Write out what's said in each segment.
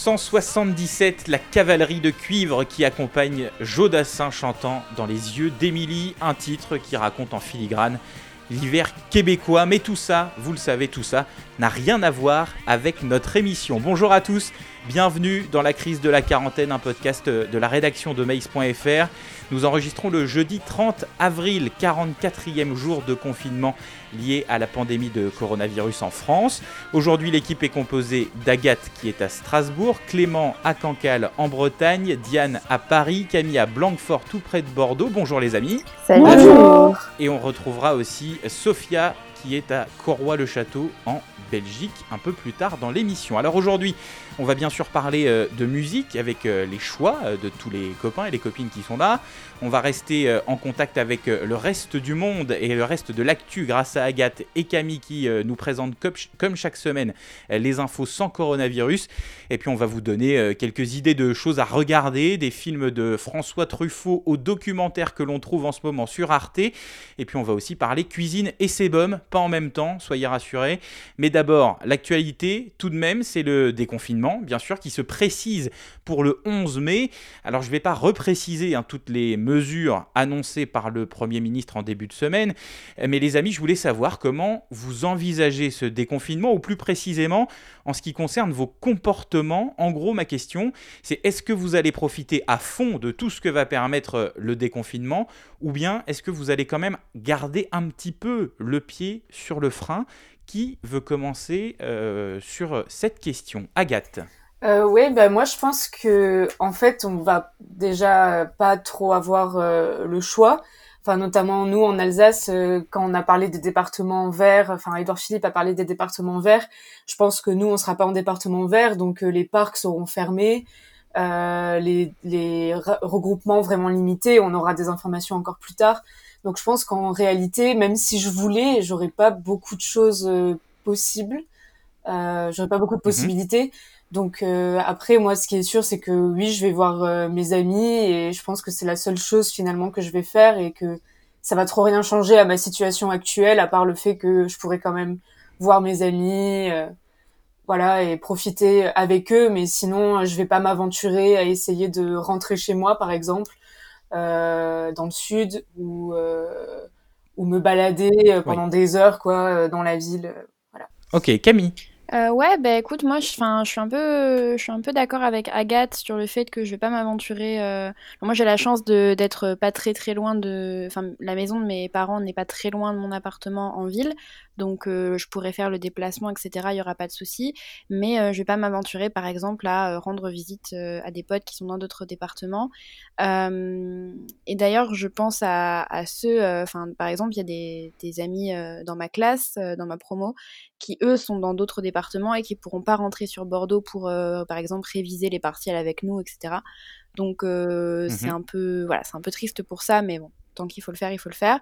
1977, la cavalerie de cuivre qui accompagne Jodassin chantant Dans les yeux d'Émilie, un titre qui raconte en filigrane l'hiver québécois. Mais tout ça, vous le savez, tout ça n'a rien à voir avec notre émission. Bonjour à tous, bienvenue dans la crise de la quarantaine, un podcast de la rédaction de Maïs.fr. Nous enregistrons le jeudi 30 avril, 44e jour de confinement lié à la pandémie de coronavirus en France. Aujourd'hui, l'équipe est composée d'Agathe qui est à Strasbourg, Clément à Cancale en Bretagne, Diane à Paris, Camille à Blanquefort tout près de Bordeaux. Bonjour les amis. Salut. Bonjour. Et on retrouvera aussi Sophia qui est à Corroy-le-Château en Belgique un peu plus tard dans l'émission. Alors aujourd'hui, on va bien sûr parler euh, de musique avec euh, les choix euh, de tous les copains et les copines qui sont là. On va rester en contact avec le reste du monde et le reste de l'actu grâce à Agathe et Camille qui nous présentent comme chaque semaine les infos sans coronavirus. Et puis on va vous donner quelques idées de choses à regarder, des films de François Truffaut aux documentaires que l'on trouve en ce moment sur Arte. Et puis on va aussi parler cuisine et sébum, pas en même temps, soyez rassurés. Mais d'abord, l'actualité, tout de même, c'est le déconfinement, bien sûr, qui se précise pour le 11 mai. Alors je ne vais pas repréciser hein, toutes les mesures annoncées par le Premier ministre en début de semaine, mais les amis, je voulais savoir comment vous envisagez ce déconfinement, ou plus précisément en ce qui concerne vos comportements. En gros, ma question, c'est est-ce que vous allez profiter à fond de tout ce que va permettre le déconfinement, ou bien est-ce que vous allez quand même garder un petit peu le pied sur le frein qui veut commencer euh, sur cette question Agathe euh, oui, ben moi je pense que en fait on va déjà pas trop avoir euh, le choix. Enfin notamment nous en Alsace quand on a parlé des départements verts, enfin Edouard Philippe a parlé des départements verts. Je pense que nous on sera pas en département vert donc les parcs seront fermés, les regroupements vraiment limités. On aura des informations encore plus tard. Donc je pense qu'en réalité même si je voulais, j'aurais pas beaucoup de choses possibles. j'aurais pas beaucoup de Mhm. possibilités. Donc euh, après, moi, ce qui est sûr, c'est que oui, je vais voir euh, mes amis et je pense que c'est la seule chose finalement que je vais faire et que ça va trop rien changer à ma situation actuelle, à part le fait que je pourrais quand même voir mes amis, euh, voilà, et profiter avec eux. Mais sinon, je vais pas m'aventurer à essayer de rentrer chez moi, par exemple, euh, dans le sud ou euh, ou me balader euh, pendant des heures, quoi, dans la ville. Voilà. Ok, Camille Euh, ouais, bah écoute, moi, je, je suis un peu, je suis un peu d'accord avec Agathe sur le fait que je vais pas m'aventurer. euh, Moi, j'ai la chance de d'être pas très très loin de, enfin, la maison de mes parents n'est pas très loin de mon appartement en ville, donc euh, je pourrais faire le déplacement, etc. Il y aura pas de souci. Mais euh, je vais pas m'aventurer, par exemple, à euh, rendre visite euh, à des potes qui sont dans d'autres départements. Et d'ailleurs, je pense à, à ceux, enfin, par exemple, il y a des, des amis dans ma classe, dans ma promo qui eux sont dans d'autres départements et qui pourront pas rentrer sur Bordeaux pour par exemple réviser les partiels avec nous etc donc c'est Mhm. un peu voilà c'est un peu triste pour ça mais bon tant qu'il faut le faire il faut le faire.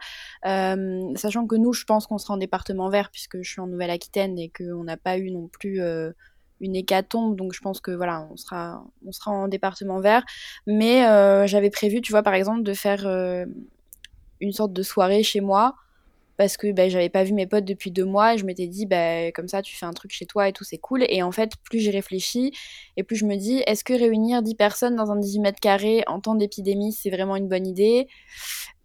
Sachant que nous je pense qu'on sera en département vert puisque je suis en Nouvelle-Aquitaine et qu'on n'a pas eu non plus euh, une hécatombe donc je pense que voilà on sera on sera en département vert. Mais euh, j'avais prévu tu vois par exemple de faire euh, une sorte de soirée chez moi parce que bah, j'avais pas vu mes potes depuis deux mois et je m'étais dit bah, comme ça tu fais un truc chez toi et tout c'est cool. Et en fait plus j'y réfléchis et plus je me dis est-ce que réunir 10 personnes dans un 18 mètres carrés en temps d'épidémie c'est vraiment une bonne idée?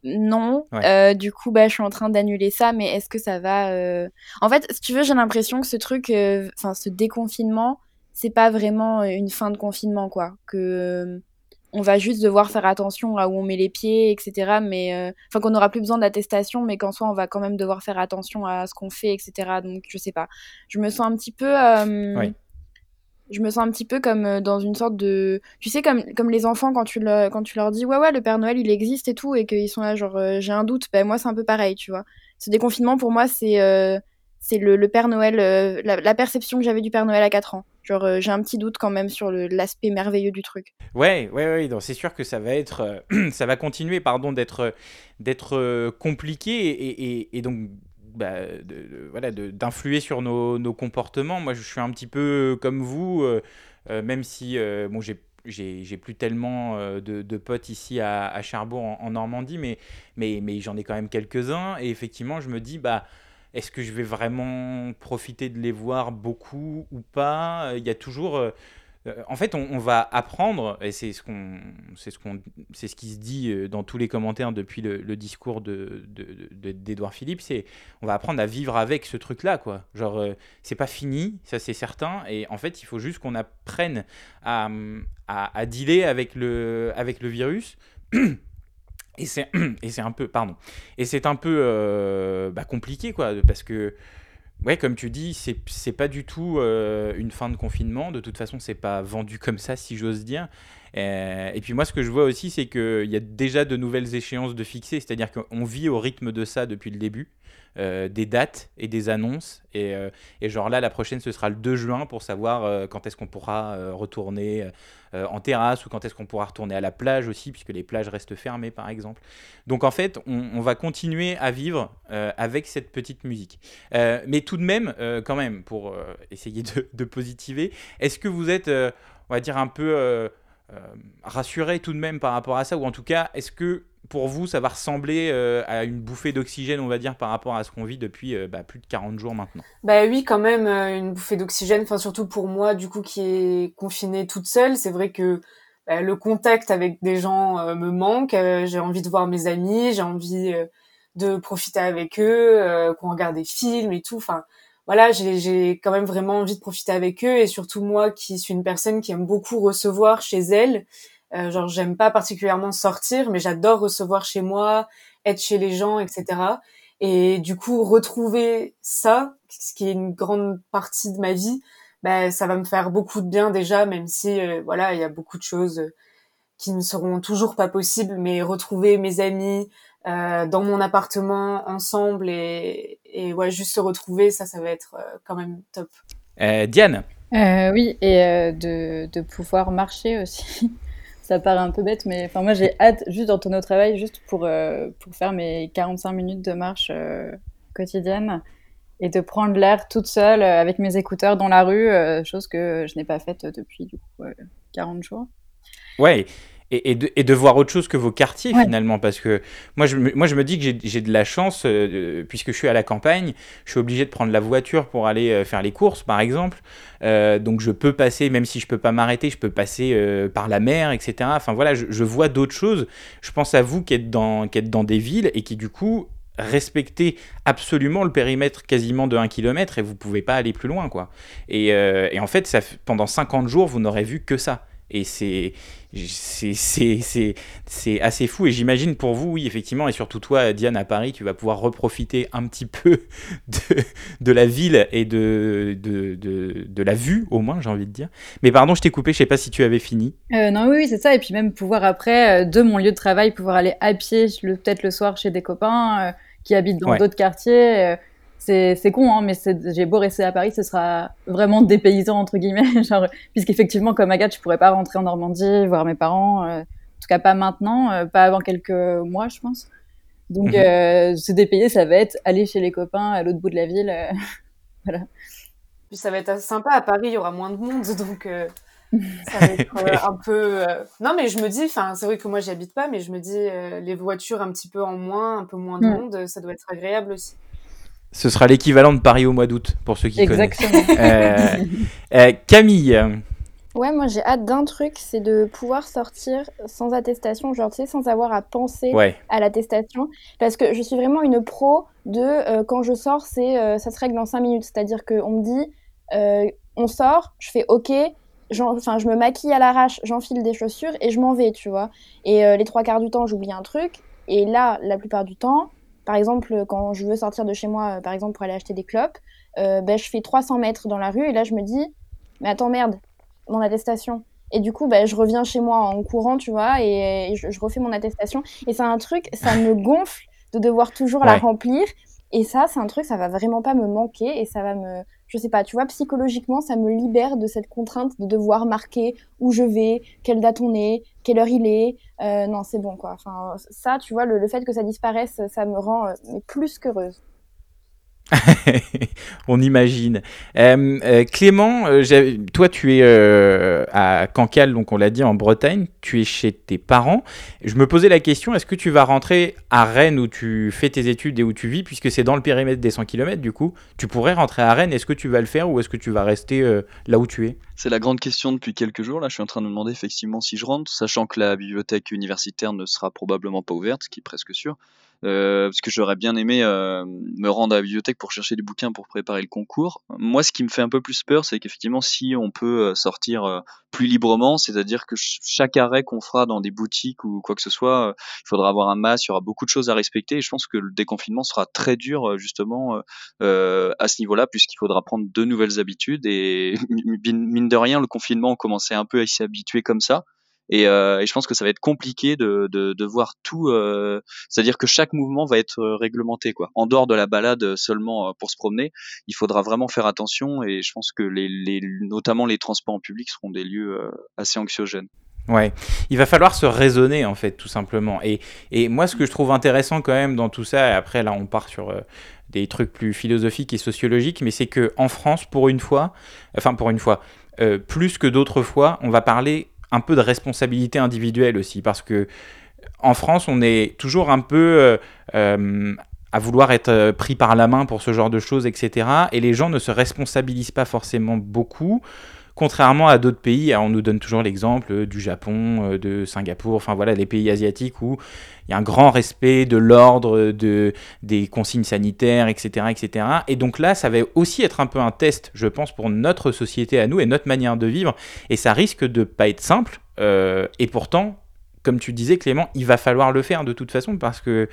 Non Ouais. Euh, du coup bah je suis en train d'annuler ça mais est-ce que ça va euh, en fait si tu veux j'ai l'impression que ce truc euh, enfin ce déconfinement c'est pas vraiment une fin de confinement quoi que euh, on va juste devoir faire attention à où on met les pieds, etc. Mais euh, enfin qu'on n'aura plus besoin d'attestation, mais qu'en soi on va quand même devoir faire attention à ce qu'on fait, etc. Donc je sais pas. Je me sens un petit peu. euh, Ouais. Je me sens un petit peu comme euh, dans une sorte de, tu sais comme comme les enfants quand tu quand tu leur dis ouais ouais le Père Noël il existe et tout et qu'ils sont là genre euh, j'ai un doute, ben moi c'est un peu pareil tu vois. Ce déconfinement pour moi c'est euh, le, le Père Noël, la, perception que j'avais du Père Noël à 4 ans. Genre j'ai un petit doute quand même sur l'aspect merveilleux du truc. Ouais, ouais, ouais, c'est sûr que ça va être, ça va continuer, pardon, d'être, d'être compliqué et- et donc, bah, de- voilà, d'influer sur nos, nos comportements. Moi, je suis un petit peu comme vous, euh, euh, même si, euh, bon, j'ai j'ai plus tellement de, de potes ici à, à Cherbourg en, en Normandie, mais, mais, mais j'en ai quand même quelques-uns. Et effectivement, je me dis, bah, est-ce que je vais vraiment profiter de les voir beaucoup ou pas? Il y a toujours, en fait, on, va apprendre, et c'est ce qu'on, c'est ce qu'on, c'est ce qui se dit euh, dans tous les commentaires depuis le, discours de, d'Edouard Philippe, c'est on va apprendre à vivre avec ce truc-là, quoi. Genre, euh, c'est pas fini, ça c'est certain, et en fait, il faut juste qu'on apprenne à, à, dealer avec le, avec le virus. Et c'est, et c'est un peu, pardon, et c'est un peu bah, compliqué, quoi, parce que Ouais, comme tu dis, c'est, pas du tout euh, une fin de confinement. De toute façon, c'est pas vendu comme ça, si j'ose dire. Euh, et puis moi, ce que je vois aussi, c'est qu'il y a déjà de nouvelles échéances de fixer. C'est-à-dire qu'on vit au rythme de ça depuis le début. Euh, des dates et des annonces. Et, et, genre là, la prochaine, ce sera le 2 juin pour savoir quand est-ce qu'on pourra retourner en terrasse ou quand est-ce qu'on pourra retourner à la plage aussi, puisque les plages restent fermées, par exemple. Donc en fait, on, va continuer à vivre avec cette petite musique. mais tout de même, quand même, pour essayer de, positiver, est-ce que vous êtes, on va dire, un peu euh, rassuré tout de même par rapport à ça? Ou en tout cas, est-ce que pour vous, ça va ressembler euh, à une bouffée d'oxygène, on va dire, par rapport à ce qu'on vit depuis euh, bah, plus de 40 jours maintenant? Bah oui, quand même, une bouffée d'oxygène, enfin surtout pour moi, du coup, qui est confinée toute seule. C'est vrai que bah, le contact avec des gens me manque. j'ai envie de voir mes amis, j'ai envie de profiter avec eux, qu'on regarde des films et tout. Enfin, voilà, j'ai quand même vraiment envie de profiter avec eux et surtout moi qui suis une personne qui aime beaucoup recevoir chez elle. Euh, genre j'aime pas particulièrement sortir, mais j'adore recevoir chez moi, être chez les gens, etc. Et du coup retrouver ça, ce qui est une grande partie de ma vie, ben ça va me faire beaucoup de bien déjà, même si euh, voilà il y a beaucoup de choses qui ne seront toujours pas possibles, mais retrouver mes amis, euh, dans mon appartement ensemble et, et ouais, juste se retrouver, ça, ça va être euh, quand même top. Euh, Diane? Euh, Oui, et de, de, pouvoir marcher aussi. ça paraît un peu bête, mais enfin moi j'ai hâte juste d'entrer au travail juste pour, pour faire mes 45 minutes de marche quotidienne et de prendre l'air toute seule avec mes écouteurs dans la rue, chose que je n'ai pas faite depuis du coup 40 jours. Ouais, et, de, voir autre chose que vos quartiers finalement parce que moi je, moi je me dis que j'ai de la chance euh, puisque je suis à la campagne je suis obligé de prendre la voiture pour aller euh, faire les courses par exemple. Euh, donc je peux passer même si je peux pas m'arrêter je peux passer par la mer etc enfin voilà je, vois d'autres choses. Je pense à vous qui êtes dans qui êtes dans des villes et qui du coup respectez absolument le périmètre quasiment de 1 km et vous pouvez pas aller plus loin quoi. Et, et en fait ça, pendant 50 jours vous n'aurez vu que ça. Et c'est c'est assez fou. Et j'imagine pour vous, oui, effectivement, et surtout toi, Diane, à Paris, tu vas pouvoir reprofiter un petit peu de, de la ville et de, de, de, de la vue, au moins, j'ai envie de dire. Mais pardon, je t'ai coupé, je sais pas si tu avais fini. Euh, non, oui, c'est ça. Et puis même pouvoir après, euh, de mon lieu de travail, pouvoir aller à pied, peut-être le soir chez des copains euh, qui habitent dans d'autres quartiers c'est con, hein, mais j'ai beau rester à Paris, ce sera vraiment dépaysant, entre guillemets, genre, puisqu'effectivement, comme Agathe, je pourrais pas rentrer en Normandie, voir mes parents, euh, en tout cas pas maintenant, euh, pas avant quelques mois, je pense. Donc, mhm. euh, se dépayser, ça va être aller chez les copains à l'autre bout de la ville, voilà. Puis ça va être assez sympa, à Paris, il y aura moins de monde, donc ça va être un peu... Non, mais je me dis, enfin, c'est vrai que moi, j'y habite pas, mais je me dis, les voitures un petit peu en moins, un peu moins de mm. monde, ça doit être agréable aussi. Ce sera l'équivalent de Paris au mois d'août, pour ceux qui Exactement. connaissent. Euh, euh, Camille Ouais, moi j'ai hâte d'un truc, c'est de pouvoir sortir sans attestation, genre tu sais, sans avoir à penser à l'attestation. Parce que je suis vraiment une pro de euh, quand je sors, c'est ça se règle dans 5 minutes. C'est-à-dire qu'on me dit, on sort, je fais OK, enfin je me maquille à l'arrache, j'enfile des chaussures et je m'en vais, tu vois. Et les trois quarts du temps, j'oublie un truc. Et là, la plupart du temps, par exemple, quand je veux sortir de chez moi, euh, par exemple, pour aller acheter des clopes, euh, ben, je fais 300 mètres dans la rue et là, je me dis, mais attends, merde, mon attestation. Et du coup, ben, je reviens chez moi en courant, tu vois, et, je, refais mon attestation. Et c'est un truc, ça me gonfle de devoir toujours la remplir. Et ça, c'est un truc, ça va vraiment pas me manquer et ça va me, je sais pas, tu vois, psychologiquement, ça me libère de cette contrainte de devoir marquer où je vais, quelle date on est, quelle heure il est. Euh, non, c'est bon, quoi. Enfin, ça, tu vois, le, fait que ça disparaisse, ça me rend euh, plus qu'heureuse. On imagine. Euh, euh, Clément, euh, toi tu es à Cancale, donc on l'a dit en Bretagne, tu es chez tes parents. Je me posais la question, est-ce que tu vas rentrer à Rennes où tu fais tes études et où tu vis, puisque c'est dans le périmètre des 100 km du coup Tu pourrais rentrer à Rennes, est-ce que tu vas le faire ou est-ce que tu vas rester là où tu es? C'est la grande question depuis quelques jours. Là, je suis en train de me demander effectivement si je rentre, sachant que la bibliothèque universitaire ne sera probablement pas ouverte, ce qui est presque sûr. Euh, parce que j'aurais bien aimé euh, me rendre à la bibliothèque pour chercher des bouquins pour préparer le concours. Moi, ce qui me fait un peu plus peur, c'est qu'effectivement, si on peut euh, sortir plus librement, c'est-à-dire que chaque arrêt qu'on fera dans des boutiques ou quoi que ce soit, il faudra avoir un masque, il y aura beaucoup de choses à respecter. Et je pense que le déconfinement sera très dur justement à ce niveau-là, puisqu'il faudra prendre de nouvelles habitudes. Et mine de rien, le confinement, on commençait un peu à s'y habituer comme ça. Et, euh, et, je pense que ça va être compliqué de, voir tout. Euh, C'est-à-dire que chaque mouvement va être euh, réglementé, quoi. En dehors de la balade seulement pour se promener, il faudra vraiment faire attention. Et je pense que les, notamment les transports en public seront des lieux assez anxiogènes. Ouais, il va falloir se raisonner en fait, tout simplement. Et, moi, ce que je trouve intéressant quand même dans tout ça, et après là, on part sur des trucs plus philosophiques et sociologiques, mais c'est que en France, pour une fois, enfin pour une fois, plus que d'autres fois, on va parler un peu de responsabilité individuelle aussi, parce que en France, on est toujours un peu euh, euh, à vouloir être euh, pris par la main pour ce genre de choses, etc. Et les gens ne se responsabilisent pas forcément beaucoup. Contrairement à d'autres pays, on nous donne toujours l'exemple du Japon, de Singapour, enfin voilà, les pays asiatiques où il y a un grand respect de l'ordre, de, des consignes sanitaires, etc., etc. Et donc là, ça va aussi être un peu un test, je pense, pour notre société à nous et notre manière de vivre. Et ça risque de pas être simple. Euh, et pourtant, comme tu disais Clément, il va falloir le faire de toute façon parce que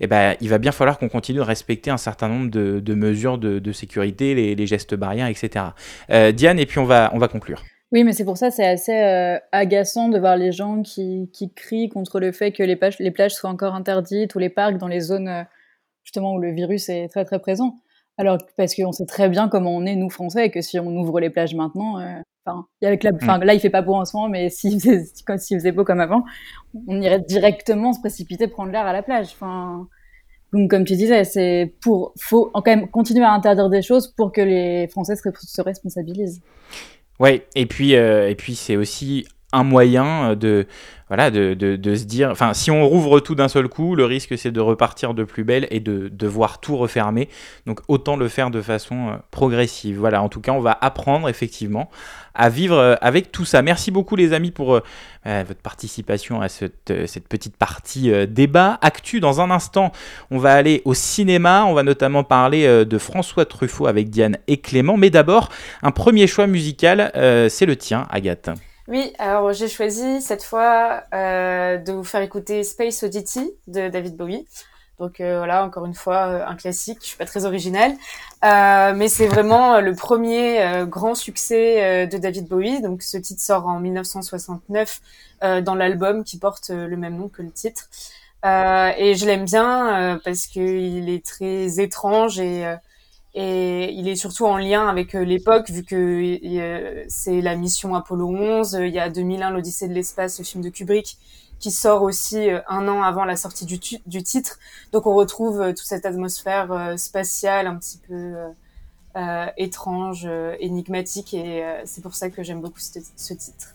eh ben, il va bien falloir qu'on continue de respecter un certain nombre de, mesures de, sécurité, les, gestes barrières, etc. Euh, Diane, et puis on va, on va conclure. Oui, mais c'est pour ça c'est assez euh, agaçant de voir les gens qui, qui, crient contre le fait que les plages, les plages soient encore interdites ou les parcs dans les zones euh, justement où le virus est très très présent. Alors parce qu'on sait très bien comment on est nous Français et que si on ouvre les plages maintenant, euh, enfin, avec la, enfin, mm. là il fait pas beau en ce moment, mais s'il faisait, s'il faisait beau comme avant, on irait directement se précipiter prendre l'air à la plage. Enfin, donc comme tu disais, c'est pour faut quand même continuer à interdire des choses pour que les Français se, se responsabilisent. Ouais, et puis, euh, et puis c'est aussi un moyen de, voilà, de, de, se dire, enfin, si on rouvre tout d'un seul coup, le risque c'est de repartir de plus belle et de devoir tout refermer. Donc autant le faire de façon euh, progressive. Voilà, en tout cas, on va apprendre effectivement à vivre euh, avec tout ça. Merci beaucoup les amis pour euh, votre participation à cette, euh, cette petite partie euh, débat. Actu, dans un instant, on va aller au cinéma. On va notamment parler euh, de François Truffaut avec Diane et Clément. Mais d'abord, un premier choix musical, c'est le tien, Agathe. Oui, alors j'ai choisi cette fois euh, de vous faire écouter Space Oddity de David Bowie. Donc euh, voilà, encore une fois, euh, un classique. Je suis pas très originale, euh, mais c'est vraiment le premier grand succès de David Bowie. Donc ce titre sort en 1969 dans l'album qui porte le même nom que le titre. et je l'aime bien parce qu'il est très étrange et et il est surtout en lien avec euh, l'époque, vu que euh, c'est la mission Apollo 11. Il y a 2001, l'Odyssée de l'espace, le film de Kubrick, qui sort aussi euh, un an avant la sortie du, du titre. Donc on retrouve toute cette atmosphère spatiale un petit peu euh, étrange, énigmatique, et c'est pour ça que j'aime beaucoup ce, titre.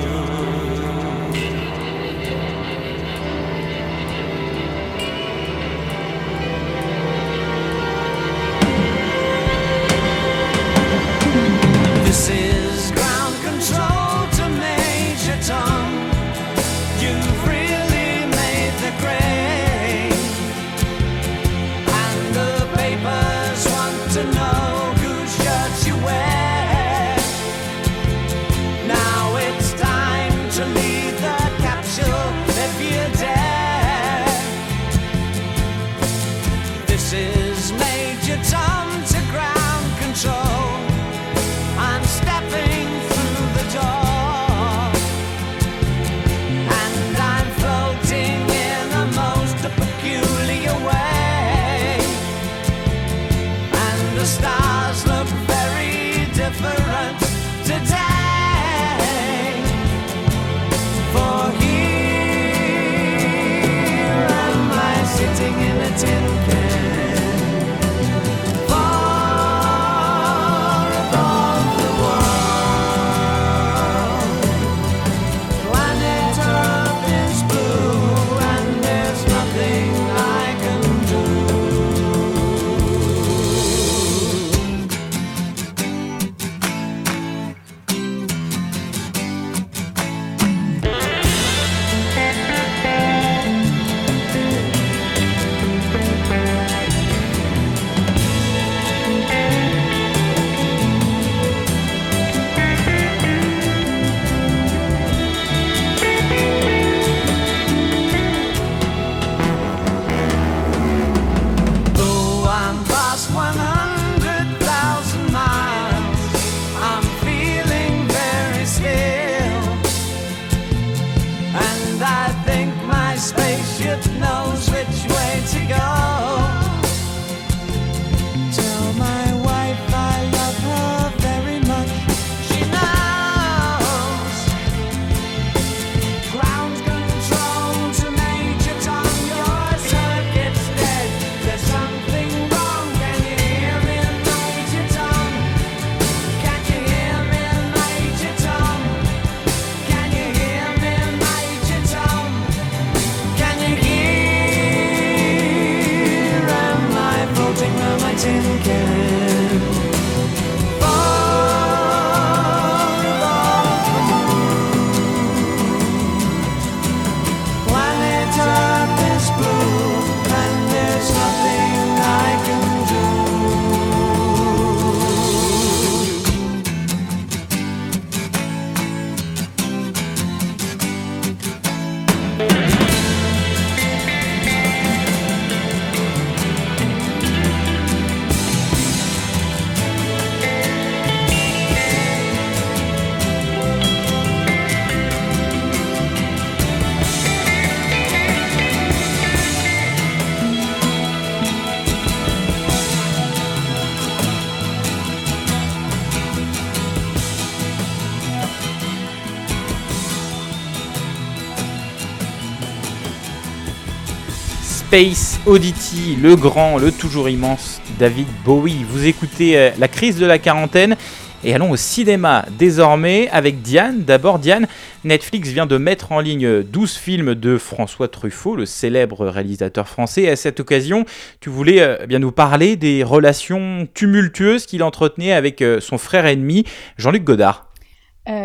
Oddity, le grand, le toujours immense David Bowie. Vous écoutez euh, La crise de la quarantaine et allons au cinéma désormais avec Diane. D'abord Diane, Netflix vient de mettre en ligne 12 films de François Truffaut, le célèbre réalisateur français. À cette occasion, tu voulais euh, bien nous parler des relations tumultueuses qu'il entretenait avec euh, son frère ennemi, Jean-Luc Godard.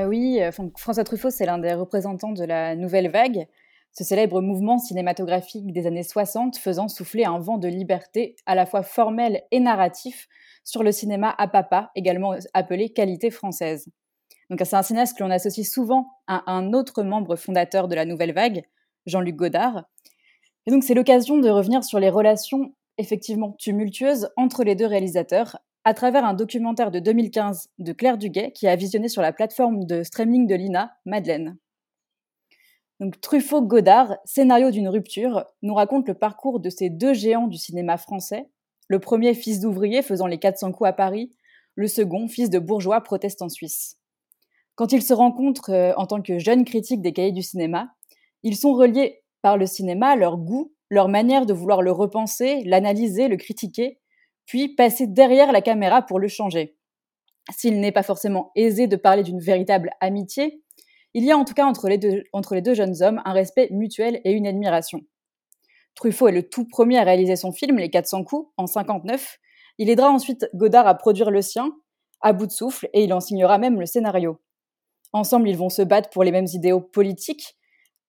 oui, François Truffaut, c'est l'un des représentants de la nouvelle vague ce célèbre mouvement cinématographique des années 60 faisant souffler un vent de liberté à la fois formel et narratif sur le cinéma à papa, également appelé qualité française. Donc c'est un cinéaste que l'on associe souvent à un autre membre fondateur de la nouvelle vague, Jean-Luc Godard. Et donc c'est l'occasion de revenir sur les relations effectivement tumultueuses entre les deux réalisateurs à travers un documentaire de 2015 de Claire Duguay qui a visionné sur la plateforme de streaming de l'INA, Madeleine. Donc Truffaut-Godard, scénario d'une rupture, nous raconte le parcours de ces deux géants du cinéma français. Le premier fils d'ouvrier faisant les 400 coups à Paris, le second fils de bourgeois protestant suisse. Quand ils se rencontrent euh, en tant que jeunes critiques des cahiers du cinéma, ils sont reliés par le cinéma, leur goût, leur manière de vouloir le repenser, l'analyser, le critiquer, puis passer derrière la caméra pour le changer. S'il n'est pas forcément aisé de parler d'une véritable amitié, il y a en tout cas entre les, deux, jeunes hommes un respect mutuel et une admiration. Truffaut est le tout premier à réaliser son film, Les 400 coups, en 59. Il aidera ensuite Godard à produire le sien, à bout de souffle, et il en signera même le scénario. Ensemble, ils vont se battre pour les mêmes idéaux politiques,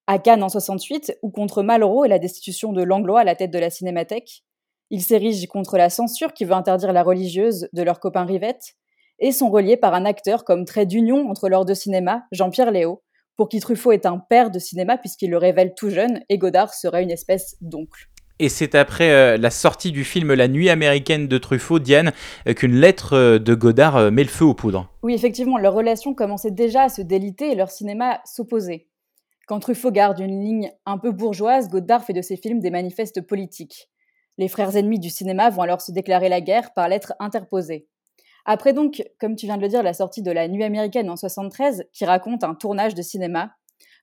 à Cannes en 68, ou contre Malraux et la destitution de Langlois à la tête de la Cinémathèque. Ils s'érigent contre la censure qui veut interdire la religieuse de leur copain Rivette, et sont reliés par un acteur comme trait d'union entre leurs deux cinémas, Jean-Pierre Léo, pour qui Truffaut est un père de cinéma puisqu'il le révèle tout jeune et Godard serait une espèce d'oncle. Et c'est après euh, la sortie du film La nuit américaine de Truffaut, Diane, euh, qu'une lettre euh, de Godard met le feu aux poudres. Oui, effectivement, leur relation commençait déjà à se déliter et leur cinéma s'opposait. Quand Truffaut garde une ligne un peu bourgeoise, Godard fait de ses films des manifestes politiques. Les frères ennemis du cinéma vont alors se déclarer la guerre par lettre interposée. Après donc, comme tu viens de le dire, la sortie de La Nuit américaine en 73, qui raconte un tournage de cinéma,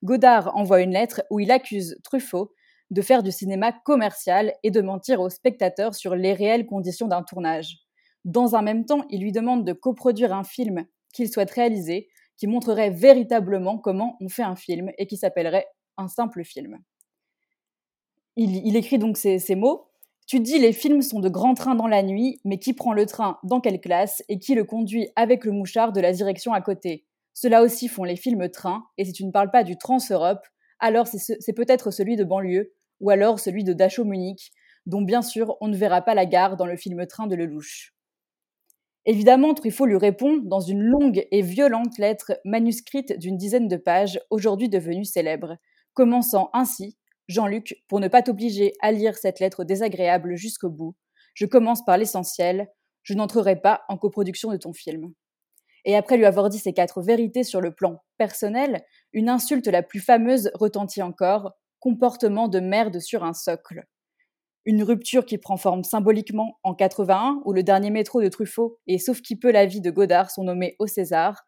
Godard envoie une lettre où il accuse Truffaut de faire du cinéma commercial et de mentir aux spectateurs sur les réelles conditions d'un tournage. Dans un même temps, il lui demande de coproduire un film qu'il souhaite réaliser, qui montrerait véritablement comment on fait un film et qui s'appellerait un simple film. Il, écrit donc ces, ces mots tu dis les films sont de grands trains dans la nuit, mais qui prend le train dans quelle classe et qui le conduit avec le mouchard de la direction à côté? Cela aussi font les films trains, et si tu ne parles pas du Trans-Europe, alors c'est peut-être celui de banlieue, ou alors celui de Dachau Munich, dont bien sûr on ne verra pas la gare dans le film Train de Lelouch. Évidemment, Truffaut lui répond dans une longue et violente lettre manuscrite d'une dizaine de pages, aujourd'hui devenue célèbre, commençant ainsi Jean-Luc, pour ne pas t'obliger à lire cette lettre désagréable jusqu'au bout, je commence par l'essentiel, je n'entrerai pas en coproduction de ton film. Et après lui avoir dit ces quatre vérités sur le plan personnel, une insulte la plus fameuse retentit encore, comportement de merde sur un socle. Une rupture qui prend forme symboliquement en 81, où le dernier métro de Truffaut et Sauf qui peut la vie de Godard sont nommés au César,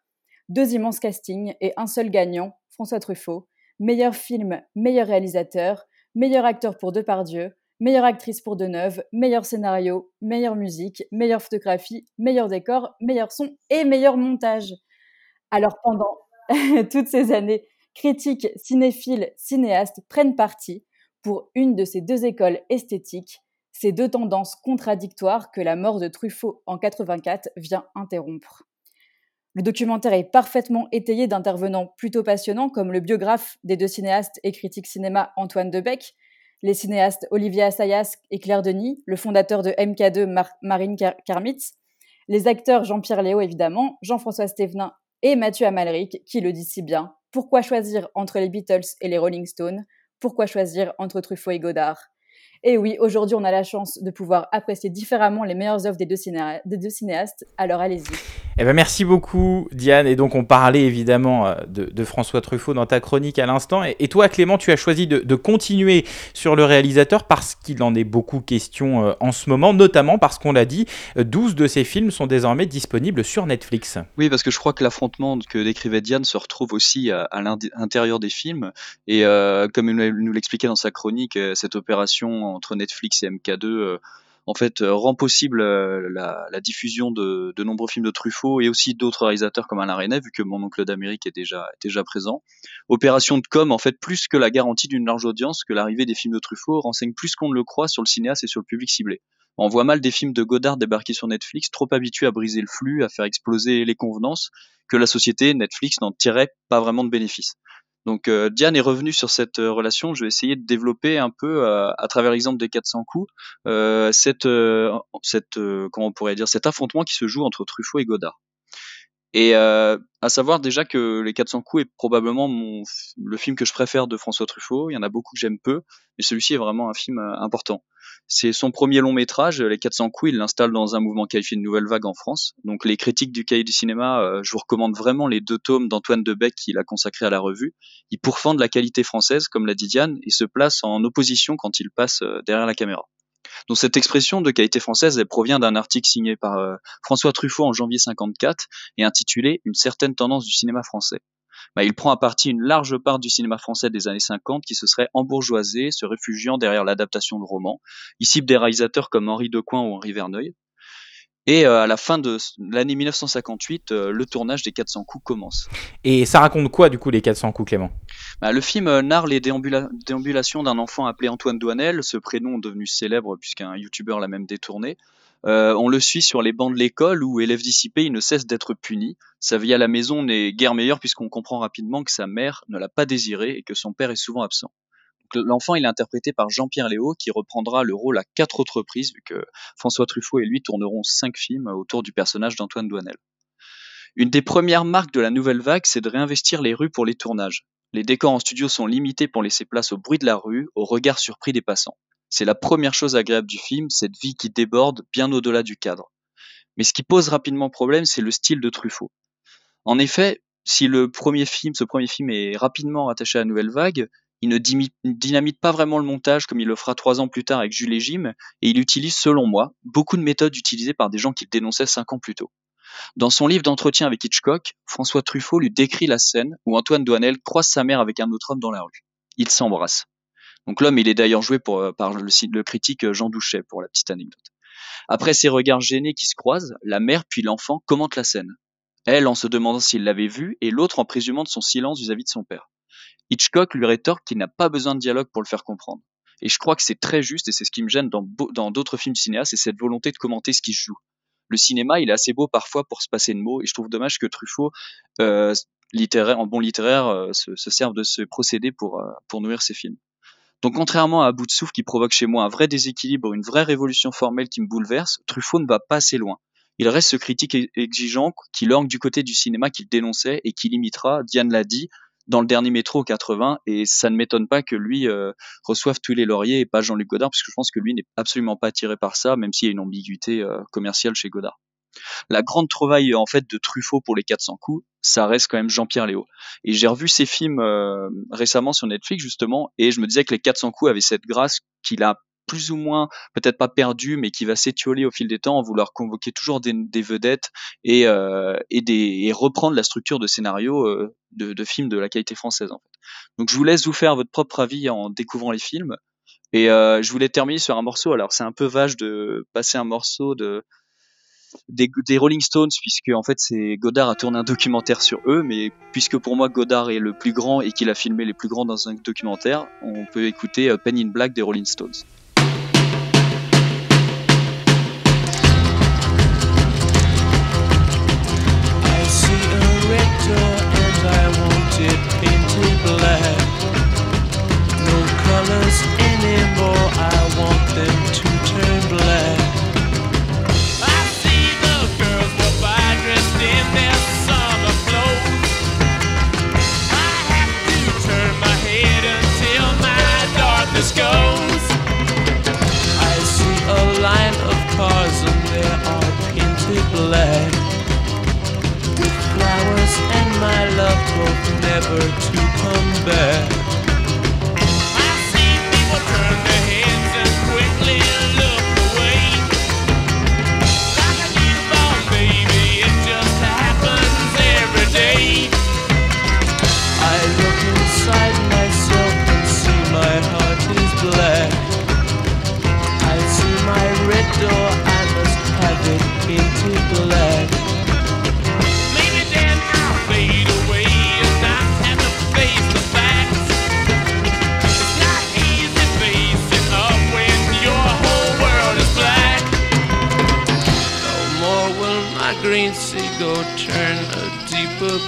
deux immenses castings et un seul gagnant, François Truffaut, meilleur film, meilleur réalisateur, meilleur acteur pour Depardieu, meilleure actrice pour Deneuve, meilleur scénario, meilleure musique, meilleure photographie, meilleur décor, meilleur son et meilleur montage. Alors pendant toutes ces années, critiques, cinéphiles, cinéastes prennent parti pour une de ces deux écoles esthétiques, ces deux tendances contradictoires que la mort de Truffaut en 84 vient interrompre. Le documentaire est parfaitement étayé d'intervenants plutôt passionnants comme le biographe des deux cinéastes et critiques cinéma Antoine Debec, les cinéastes Olivier Assayas et Claire Denis, le fondateur de MK2 Marine Karmitz, les acteurs Jean-Pierre Léo évidemment, Jean-François Stévenin et Mathieu Amalric qui le dit si bien. Pourquoi choisir entre les Beatles et les Rolling Stones? Pourquoi choisir entre Truffaut et Godard? Et oui, aujourd'hui, on a la chance de pouvoir apprécier différemment les meilleures œuvres des deux, cinéastes. Alors allez-y. Eh ben merci beaucoup Diane. Et donc on parlait évidemment euh, de, François Truffaut dans ta chronique à l'instant. Et, toi Clément, tu as choisi de, continuer sur le réalisateur parce qu'il en est beaucoup question euh, en ce moment, notamment parce qu'on l'a dit, 12 de ses films sont désormais disponibles sur Netflix. Oui, parce que je crois que l'affrontement que décrivait Diane se retrouve aussi à, l'intérieur des films. Et euh, comme il nous l'expliquait dans sa chronique, cette opération entre Netflix et MK2 en fait euh, rend possible euh, la, diffusion de, nombreux films de Truffaut et aussi d'autres réalisateurs comme Alain Resnais, vu que mon oncle d'Amérique est déjà, présent. Opération de com, en fait, plus que la garantie d'une large audience, que l'arrivée des films de Truffaut renseigne plus qu'on ne le croit sur le cinéaste et sur le public ciblé. On voit mal des films de Godard débarquer sur Netflix, trop habitués à briser le flux, à faire exploser les convenances, que la société, Netflix, n'en tirait pas vraiment de bénéfices. Donc euh, Diane est revenue sur cette euh, relation. Je vais essayer de développer un peu euh, à travers l'exemple des 400 coups cette, cette comment on pourrait dire cet affrontement qui se joue entre Truffaut et Godard. Et à savoir déjà que Les 400 coups est probablement mon, le film que je préfère de François Truffaut. Il y en a beaucoup que j'aime peu, mais celui-ci est vraiment un film important. C'est son premier long métrage, Les 400 coups, il l'installe dans un mouvement qualifié de nouvelle vague en France. Donc les critiques du cahier du cinéma, euh, je vous recommande vraiment les deux tomes d'Antoine Debec qu'il a consacré à la revue. Il pourfend la qualité française, comme l'a dit Diane, et se place en opposition quand il passe euh, derrière la caméra. Donc cette expression de qualité française, elle provient d'un article signé par euh, François Truffaut en janvier 54 et intitulé Une certaine tendance du cinéma français. Bah, il prend à partie une large part du cinéma français des années 50 qui se serait embourgeoisé, se réfugiant derrière l'adaptation de romans. Il cible des réalisateurs comme Henri Decoing ou Henri Verneuil. Et euh, à la fin de l'année 1958, euh, le tournage des 400 coups commence. Et ça raconte quoi du coup les 400 coups Clément? Bah, Le film euh, narre les déambulations d'un enfant appelé Antoine Douanel, ce prénom devenu célèbre puisqu'un youtubeur l'a même détourné. Euh, on le suit sur les bancs de l'école où, élève dissipé, il ne cesse d'être puni. Sa vie à la maison n'est guère meilleure puisqu'on comprend rapidement que sa mère ne l'a pas désiré et que son père est souvent absent. L'enfant, est interprété par Jean-Pierre Léo, qui reprendra le rôle à quatre autres reprises, vu que François Truffaut et lui tourneront cinq films autour du personnage d'Antoine Douanel. Une des premières marques de la nouvelle vague, c'est de réinvestir les rues pour les tournages. Les décors en studio sont limités pour laisser place au bruit de la rue, au regard surpris des passants. C'est la première chose agréable du film, cette vie qui déborde bien au-delà du cadre. Mais ce qui pose rapidement problème, c'est le style de Truffaut. En effet, si le premier film, ce premier film est rapidement rattaché à la nouvelle vague, Il ne dynamite pas vraiment le montage comme il le fera trois ans plus tard avec Jules et Jim, et il utilise, selon moi, beaucoup de méthodes utilisées par des gens qu'il dénonçait cinq ans plus tôt. Dans son livre d'entretien avec Hitchcock, François Truffaut lui décrit la scène où Antoine Douanel croise sa mère avec un autre homme dans la rue. Ils s'embrassent. Donc l'homme, il est d'ailleurs joué euh, par le, critique Jean Douchet, pour la petite anecdote. Après ces regards gênés qui se croisent, la mère puis l'enfant commentent la scène. Elle en se demandant s'il l'avait vu et l'autre en présumant de son silence vis-à-vis de son père. Hitchcock lui rétorque qu'il n'a pas besoin de dialogue pour le faire comprendre. Et je crois que c'est très juste et c'est ce qui me gêne dans d'autres films cinéastes, c'est cette volonté de commenter ce qui se joue. Le cinéma, il est assez beau parfois pour se passer de mots et je trouve dommage que Truffaut, euh, littéraire, en bon littéraire, euh, se, serve de ce procédé pour, euh, pour nourrir ses films. Donc contrairement à Bout de souffle qui provoque chez moi un vrai déséquilibre, une vraie révolution formelle qui me bouleverse, Truffaut ne va pas assez loin. Il reste ce critique exigeant qui lorgne du côté du cinéma qu'il dénonçait et qui limitera, Diane l'a dit, dans le dernier métro 80 et ça ne m'étonne pas que lui euh, reçoive tous les lauriers et pas Jean-Luc Godard parce que je pense que lui n'est absolument pas attiré par ça même s'il y a une ambiguïté euh, commerciale chez Godard. La grande trouvaille en fait de Truffaut pour les 400 coups, ça reste quand même Jean-Pierre Léo. Et j'ai revu ses films euh, récemment sur Netflix justement et je me disais que les 400 coups avaient cette grâce qu'il a plus ou moins, peut-être pas perdu, mais qui va s'étioler au fil des temps en vouloir convoquer toujours des, vedettes et, euh, et, reprendre la structure de scénario euh, de, films de la qualité française. Donc je vous laisse vous faire votre propre avis en découvrant les films. Et euh, je voulais terminer sur un morceau. Alors c'est un peu vache de passer un morceau de des, Rolling Stones, puisque en fait c'est Godard a tourné un documentaire sur eux, mais puisque pour moi Godard est le plus grand et qu'il a filmé les plus grands dans un documentaire, on peut écouter Pen in Black des Rolling Stones. picture as I it painted black. No colors anymore, I want them to turn black. I see the girls walk by dressed in their summer clothes. I have to turn my head until my darkness goes. I see a line of cars and they are painted black. Never to come back.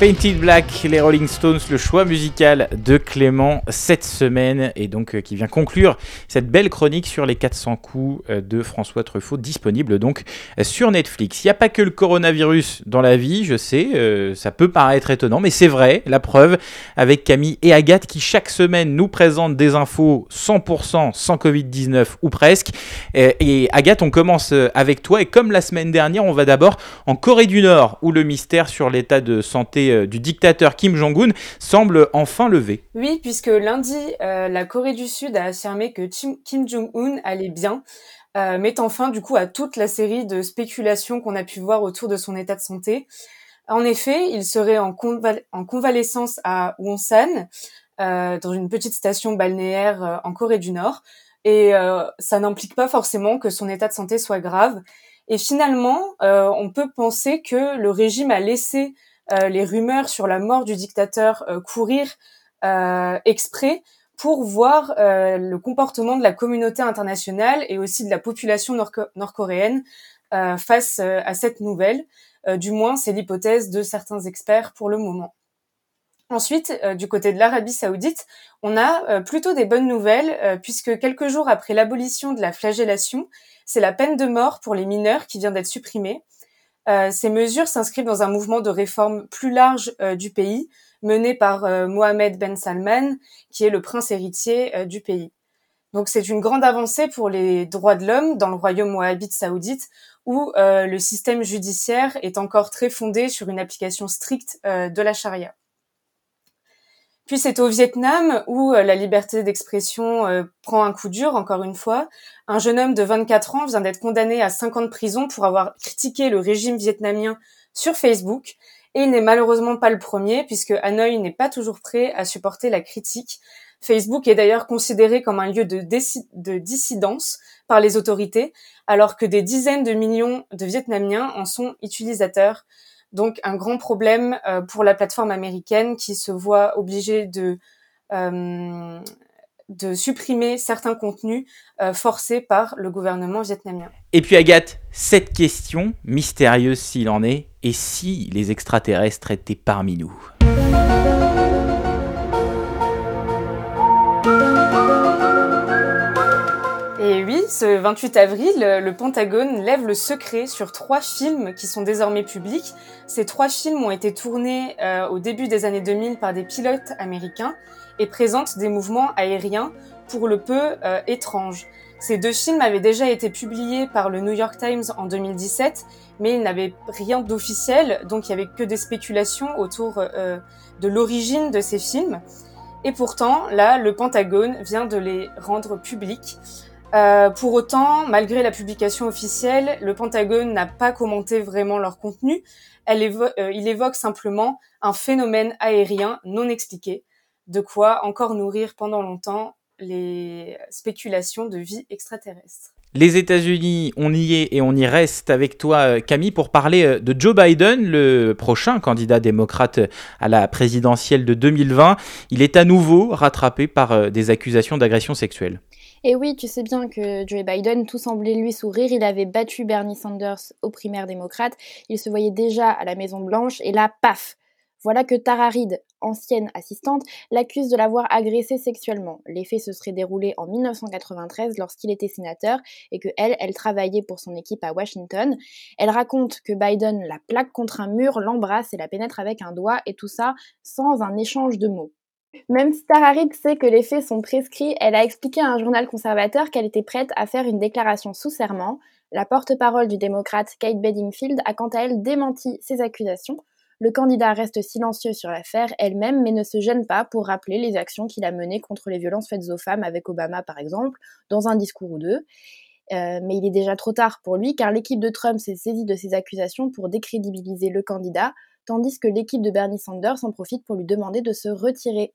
Painted Black, les Rolling Stones, le choix musical de Clément cette semaine et donc euh, qui vient conclure cette belle chronique sur les 400 coups euh, de François Truffaut, disponible donc euh, sur Netflix. Il n'y a pas que le coronavirus dans la vie, je sais, ça peut paraître étonnant, mais c'est vrai, la preuve avec Camille et Agathe qui chaque semaine nous présentent des infos 100% sans Covid-19 ou presque. Et, Agathe, on commence avec toi et comme la semaine dernière, on va d'abord en Corée du Nord où le mystère sur l'état de santé euh, du dictateur Kim Jong-un semble enfin levé. Oui, puisque lundi, euh, la Corée du Sud a affirmé que Kim Jong-un allait bien, euh, mettant fin du coup à toute la série de spéculations qu'on a pu voir autour de son état de santé. En effet, il serait en, convalescence à Wonsan, dans une petite station balnéaire en Corée du Nord, et ça n'implique pas forcément que son état de santé soit grave. Et finalement, on peut penser que le régime a laissé les rumeurs sur la mort du dictateur euh, courir euh, exprès pour voir le comportement de la communauté internationale et aussi de la population nord-coréenne face à cette nouvelle. du moins, c'est l'hypothèse de certains experts pour le moment. Ensuite, du côté de l'Arabie saoudite, on a plutôt des bonnes nouvelles, puisque quelques jours après l'abolition de la flagellation, c'est la peine de mort pour les mineurs qui vient d'être supprimée. Euh, ces mesures s'inscrivent dans un mouvement de réforme plus large euh, du pays, mené par euh, Mohamed Ben Salman, qui est le prince héritier du pays. Donc c'est une grande avancée pour les droits de l'homme dans le royaume wahhabite saoudite, où le système judiciaire est encore très fondé sur une application stricte de la charia. Puis c'est au Vietnam où euh, la liberté d'expression euh, prend un coup dur, encore une fois. Un jeune homme de 24 ans vient d'être condamné à 5 ans de prison pour avoir critiqué le régime vietnamien sur Facebook. Et il n'est malheureusement pas le premier, puisque Hanoï n'est pas toujours prêt à supporter la critique. Facebook est d'ailleurs considéré comme un lieu de, de dissidence par les autorités, alors que des dizaines de millions de Vietnamiens en sont utilisateurs. Donc un grand problème euh, pour la plateforme américaine qui se voit obligée de euh, supprimer certains contenus euh, forcés par le gouvernement vietnamien. Et puis Agathe, cette question, mystérieuse s'il en est, et si les extraterrestres étaient parmi nous? Ce 28 avril, le Pentagone lève le secret sur trois films qui sont désormais publics. Ces trois films ont été tournés euh, au début des années 2000 par des pilotes américains et présentent des mouvements aériens pour le peu euh, étranges. Ces deux films avaient déjà été publiés par le New York Times en 2017, mais ils n'avaient rien d'officiel, donc il y avait que des spéculations autour euh, de l'origine de ces films. Et pourtant, là, le Pentagone vient de les rendre publics. Euh, pour autant, malgré la publication officielle, le Pentagone n'a pas commenté vraiment leur contenu. Euh, il évoque simplement un phénomène aérien non expliqué, de quoi encore nourrir pendant longtemps les spéculations de vie extraterrestre. Les États-Unis, on y est et on y reste avec toi, euh, Camille, pour parler de Joe Biden, le prochain candidat démocrate à la présidentielle de 2020. Il est à nouveau rattrapé par des accusations d'agression sexuelle. Et oui, tu sais bien que Joe Biden, tout semblait lui sourire. Il avait battu Bernie Sanders aux primaires démocrates. Il se voyait déjà à la Maison Blanche. Et là, paf Voilà que Tara Reid, ancienne assistante, l'accuse de l'avoir agressé sexuellement. Les faits se seraient déroulés en 1993 lorsqu'il était sénateur et que elle, elle travaillait pour son équipe à Washington. Elle raconte que Biden la plaque contre un mur, l'embrasse et la pénètre avec un doigt et tout ça sans un échange de mots. Même si Tara sait que les faits sont prescrits, elle a expliqué à un journal conservateur qu'elle était prête à faire une déclaration sous serment. La porte-parole du démocrate Kate Bedingfield a quant à elle démenti ces accusations. Le candidat reste silencieux sur l'affaire elle-même, mais ne se gêne pas pour rappeler les actions qu'il a menées contre les violences faites aux femmes avec Obama, par exemple, dans un discours ou deux. Euh, mais il est déjà trop tard pour lui, car l'équipe de Trump s'est saisie de ces accusations pour décrédibiliser le candidat, tandis que l'équipe de Bernie Sanders en profite pour lui demander de se retirer.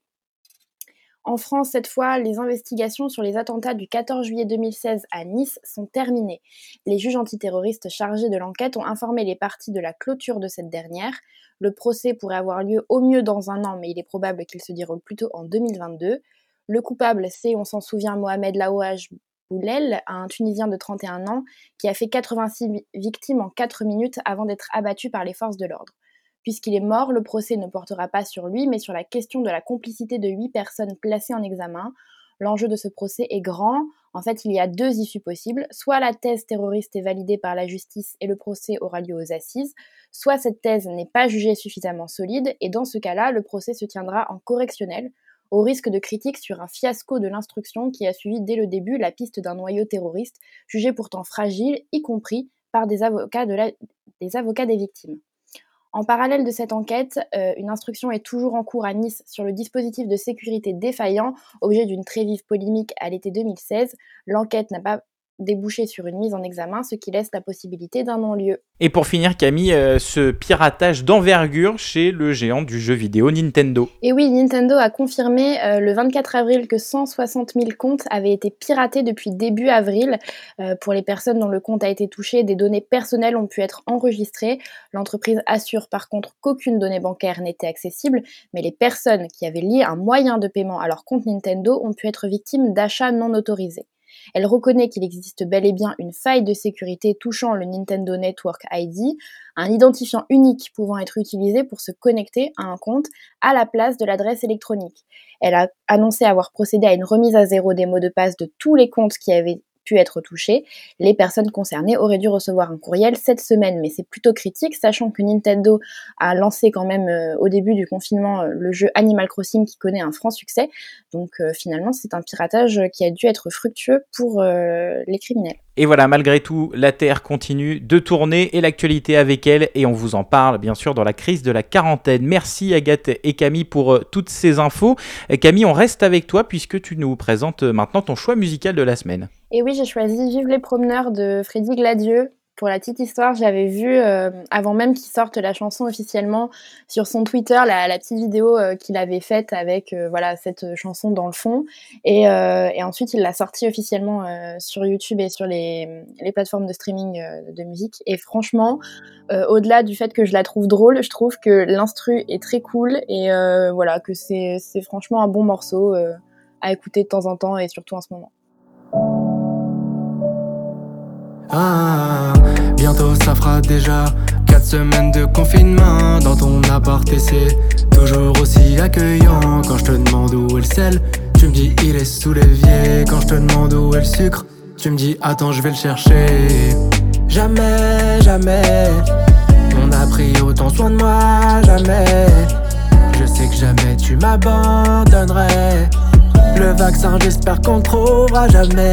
En France, cette fois, les investigations sur les attentats du 14 juillet 2016 à Nice sont terminées. Les juges antiterroristes chargés de l'enquête ont informé les parties de la clôture de cette dernière. Le procès pourrait avoir lieu au mieux dans un an, mais il est probable qu'il se déroule plutôt en 2022. Le coupable, c'est, on s'en souvient, Mohamed Laouaj Boulel, un Tunisien de 31 ans, qui a fait 86 victimes en 4 minutes avant d'être abattu par les forces de l'ordre. Puisqu'il est mort, le procès ne portera pas sur lui, mais sur la question de la complicité de huit personnes placées en examen. L'enjeu de ce procès est grand. En fait, il y a deux issues possibles. Soit la thèse terroriste est validée par la justice et le procès aura lieu aux assises, soit cette thèse n'est pas jugée suffisamment solide, et dans ce cas-là, le procès se tiendra en correctionnel, au risque de critiques sur un fiasco de l'instruction qui a suivi dès le début la piste d'un noyau terroriste, jugé pourtant fragile, y compris par des avocats, des, avocats des victimes. En parallèle de cette enquête, euh, une instruction est toujours en cours à Nice sur le dispositif de sécurité défaillant, objet d'une très vive polémique à l'été 2016. L'enquête n'a pas déboucher sur une mise en examen, ce qui laisse la possibilité d'un non-lieu. Et pour finir, Camille, euh, ce piratage d'envergure chez le géant du jeu vidéo Nintendo. Et oui, Nintendo a confirmé euh, le 24 avril que 160 000 comptes avaient été piratés depuis début avril. Euh, pour les personnes dont le compte a été touché, des données personnelles ont pu être enregistrées. L'entreprise assure par contre qu'aucune donnée bancaire n'était accessible, mais les personnes qui avaient lié un moyen de paiement à leur compte Nintendo ont pu être victimes d'achats non autorisés. Elle reconnaît qu'il existe bel et bien une faille de sécurité touchant le Nintendo Network ID, un identifiant unique pouvant être utilisé pour se connecter à un compte à la place de l'adresse électronique. Elle a annoncé avoir procédé à une remise à zéro des mots de passe de tous les comptes qui avaient pu être touchées. Les personnes concernées auraient dû recevoir un courriel cette semaine, mais c'est plutôt critique, sachant que Nintendo a lancé quand même euh, au début du confinement euh, le jeu Animal Crossing qui connaît un franc succès. Donc euh, finalement, c'est un piratage qui a dû être fructueux pour les criminels. Et voilà, malgré tout, la Terre continue de tourner et l'actualité avec elle, et on vous en parle bien sûr dans la crise de la quarantaine. Merci Agathe et Camille pour toutes ces infos. Camille, on reste avec toi puisque tu nous présentes maintenant ton choix musical de la semaine. Et oui, j'ai choisi Vive les promeneurs de Freddy Gladieux. Pour la petite histoire, j'avais vu, euh, avant même qu'il sorte la chanson officiellement, sur son Twitter, la, petite vidéo euh, qu'il avait faite avec euh, voilà cette chanson dans le fond. Et, et ensuite, il l'a sortie officiellement sur YouTube et sur les, les plateformes de streaming de musique. Et franchement, au-delà du fait que je la trouve drôle, je trouve que l'instru est très cool et voilà que c'est franchement un bon morceau à écouter de temps en temps et surtout en ce moment. Ah, bientôt ça fera déjà 4 semaines de confinement dans ton appart et c'est toujours aussi accueillant. Quand je te demande où est le sel, tu me dis il est sous l'évier. Quand je te demande où est le sucre, tu me dis attends, je vais le chercher. Jamais, jamais, on a pris autant soin de moi, jamais. Je sais que jamais tu m'abandonnerais. Le vaccin, j'espère qu'on trouvera jamais.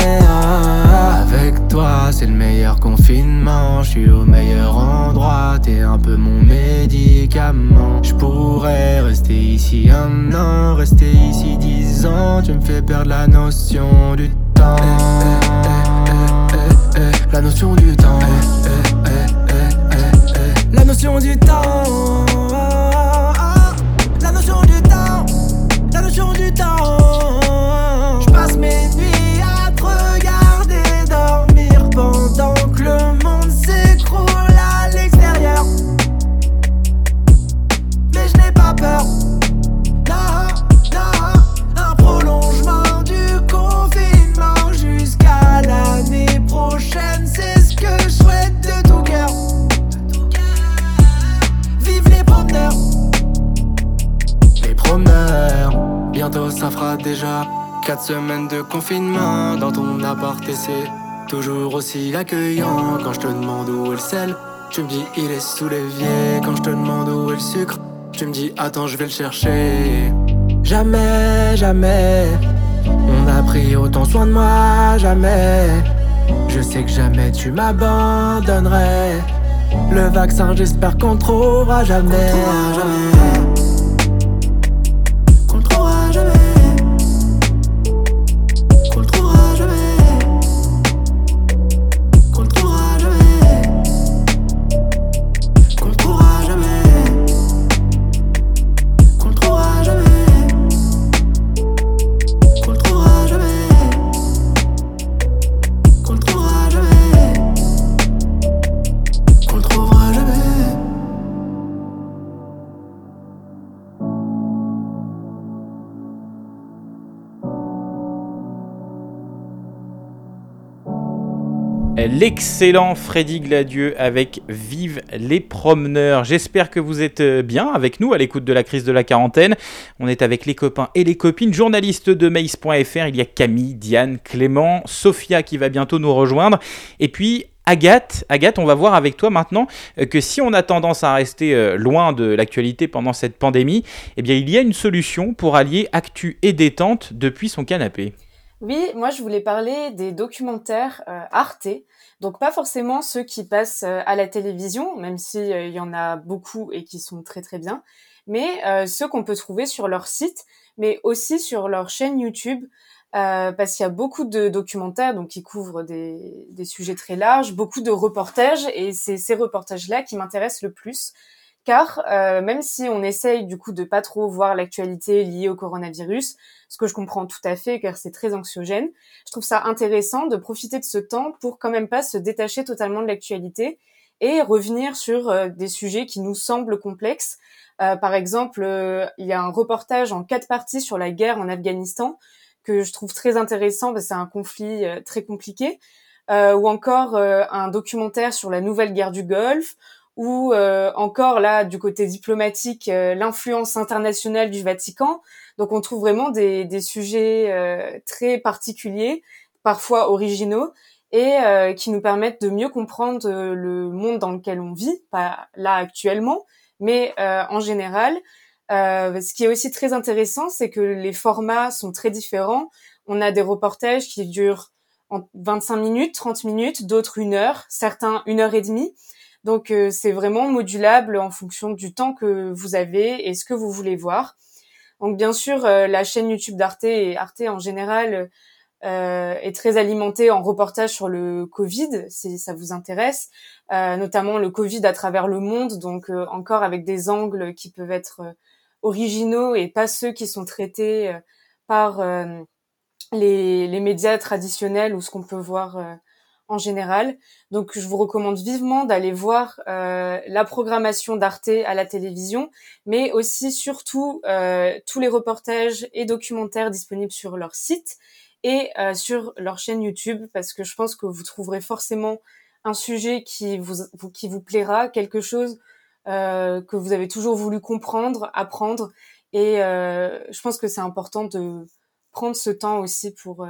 avec toi, c'est le meilleur confinement. Je suis au meilleur endroit. T'es un peu mon médicament. Je pourrais rester ici un an, rester ici dix ans. Tu me fais perdre la notion du temps. La notion du temps. La notion du temps. 4 semaines de confinement dans ton appart et c'est toujours aussi accueillant. Quand je te demande où est le sel, tu me dis il est sous l'évier. Quand je te demande où est le sucre, tu me dis attends, je vais le chercher. Jamais, jamais, on a pris autant soin de moi, jamais. Je sais que jamais tu m'abandonnerais. Le vaccin, j'espère qu'on trouvera jamais. jamais. L'excellent Freddy Gladieux avec Vive les promeneurs. J'espère que vous êtes euh, bien avec nous à l'écoute de la crise de la quarantaine. On est avec les copains et les copines, journalistes de Mace.fr. Il y a Camille, Diane, Clément, Sophia qui va bientôt nous rejoindre. Et puis Agathe, Agathe, on va voir avec toi maintenant euh, que si on a tendance à rester euh, loin de l'actualité pendant cette pandémie, eh bien il y a une solution pour allier actu et détente depuis son canapé. Oui, moi je voulais parler des documentaires Arte, donc pas forcément ceux qui passent euh, à la télévision, même s'il euh, y en a beaucoup et qui sont très très bien, mais ceux qu'on peut trouver sur leur site, mais aussi sur leur chaîne YouTube, parce qu'il y a beaucoup de documentaires qui couvrent des, des sujets très larges, beaucoup de reportages, et c'est ces reportages-là qui m'intéressent le plus car euh, même si on essaye du coup de pas trop voir l'actualité liée au coronavirus, ce que je comprends tout à fait car c'est très anxiogène, je trouve ça intéressant de profiter de ce temps pour quand même pas se détacher totalement de l'actualité et revenir sur euh, des sujets qui nous semblent complexes. Euh, par exemple, il y a un reportage en quatre parties sur la guerre en Afghanistan que je trouve très intéressant parce que c'est un conflit très compliqué, ou encore un documentaire sur la nouvelle guerre du Golfe ou euh, encore là du côté diplomatique euh, l'influence internationale du Vatican. Donc on trouve vraiment des, des sujets euh, très particuliers, parfois originaux, et qui nous permettent de mieux comprendre le monde dans lequel on vit, pas là actuellement, mais en général. ce qui est aussi très intéressant, c'est que les formats sont très différents. On a des reportages qui durent en 25 minutes, 30 minutes, d'autres une heure, certains une heure et demie. Donc euh, c'est vraiment modulable en fonction du temps que vous avez et ce que vous voulez voir. Donc bien sûr, euh, la chaîne YouTube d'Arte et Arte en général euh, est très alimentée en reportages sur le Covid, si ça vous intéresse, notamment le Covid à travers le monde, donc encore avec des angles qui peuvent être originaux et pas ceux qui sont traités par les, les, médias traditionnels ou ce qu'on peut voir en général. Donc je vous recommande vivement d'aller voir euh, la programmation d'Arte à la télévision, mais aussi surtout euh, tous les reportages et documentaires disponibles sur leur site et euh, sur leur chaîne YouTube, parce que je pense que vous trouverez forcément un sujet qui vous, qui vous plaira, quelque chose que vous avez toujours voulu comprendre, apprendre, et je pense que c'est important de prendre ce temps aussi pour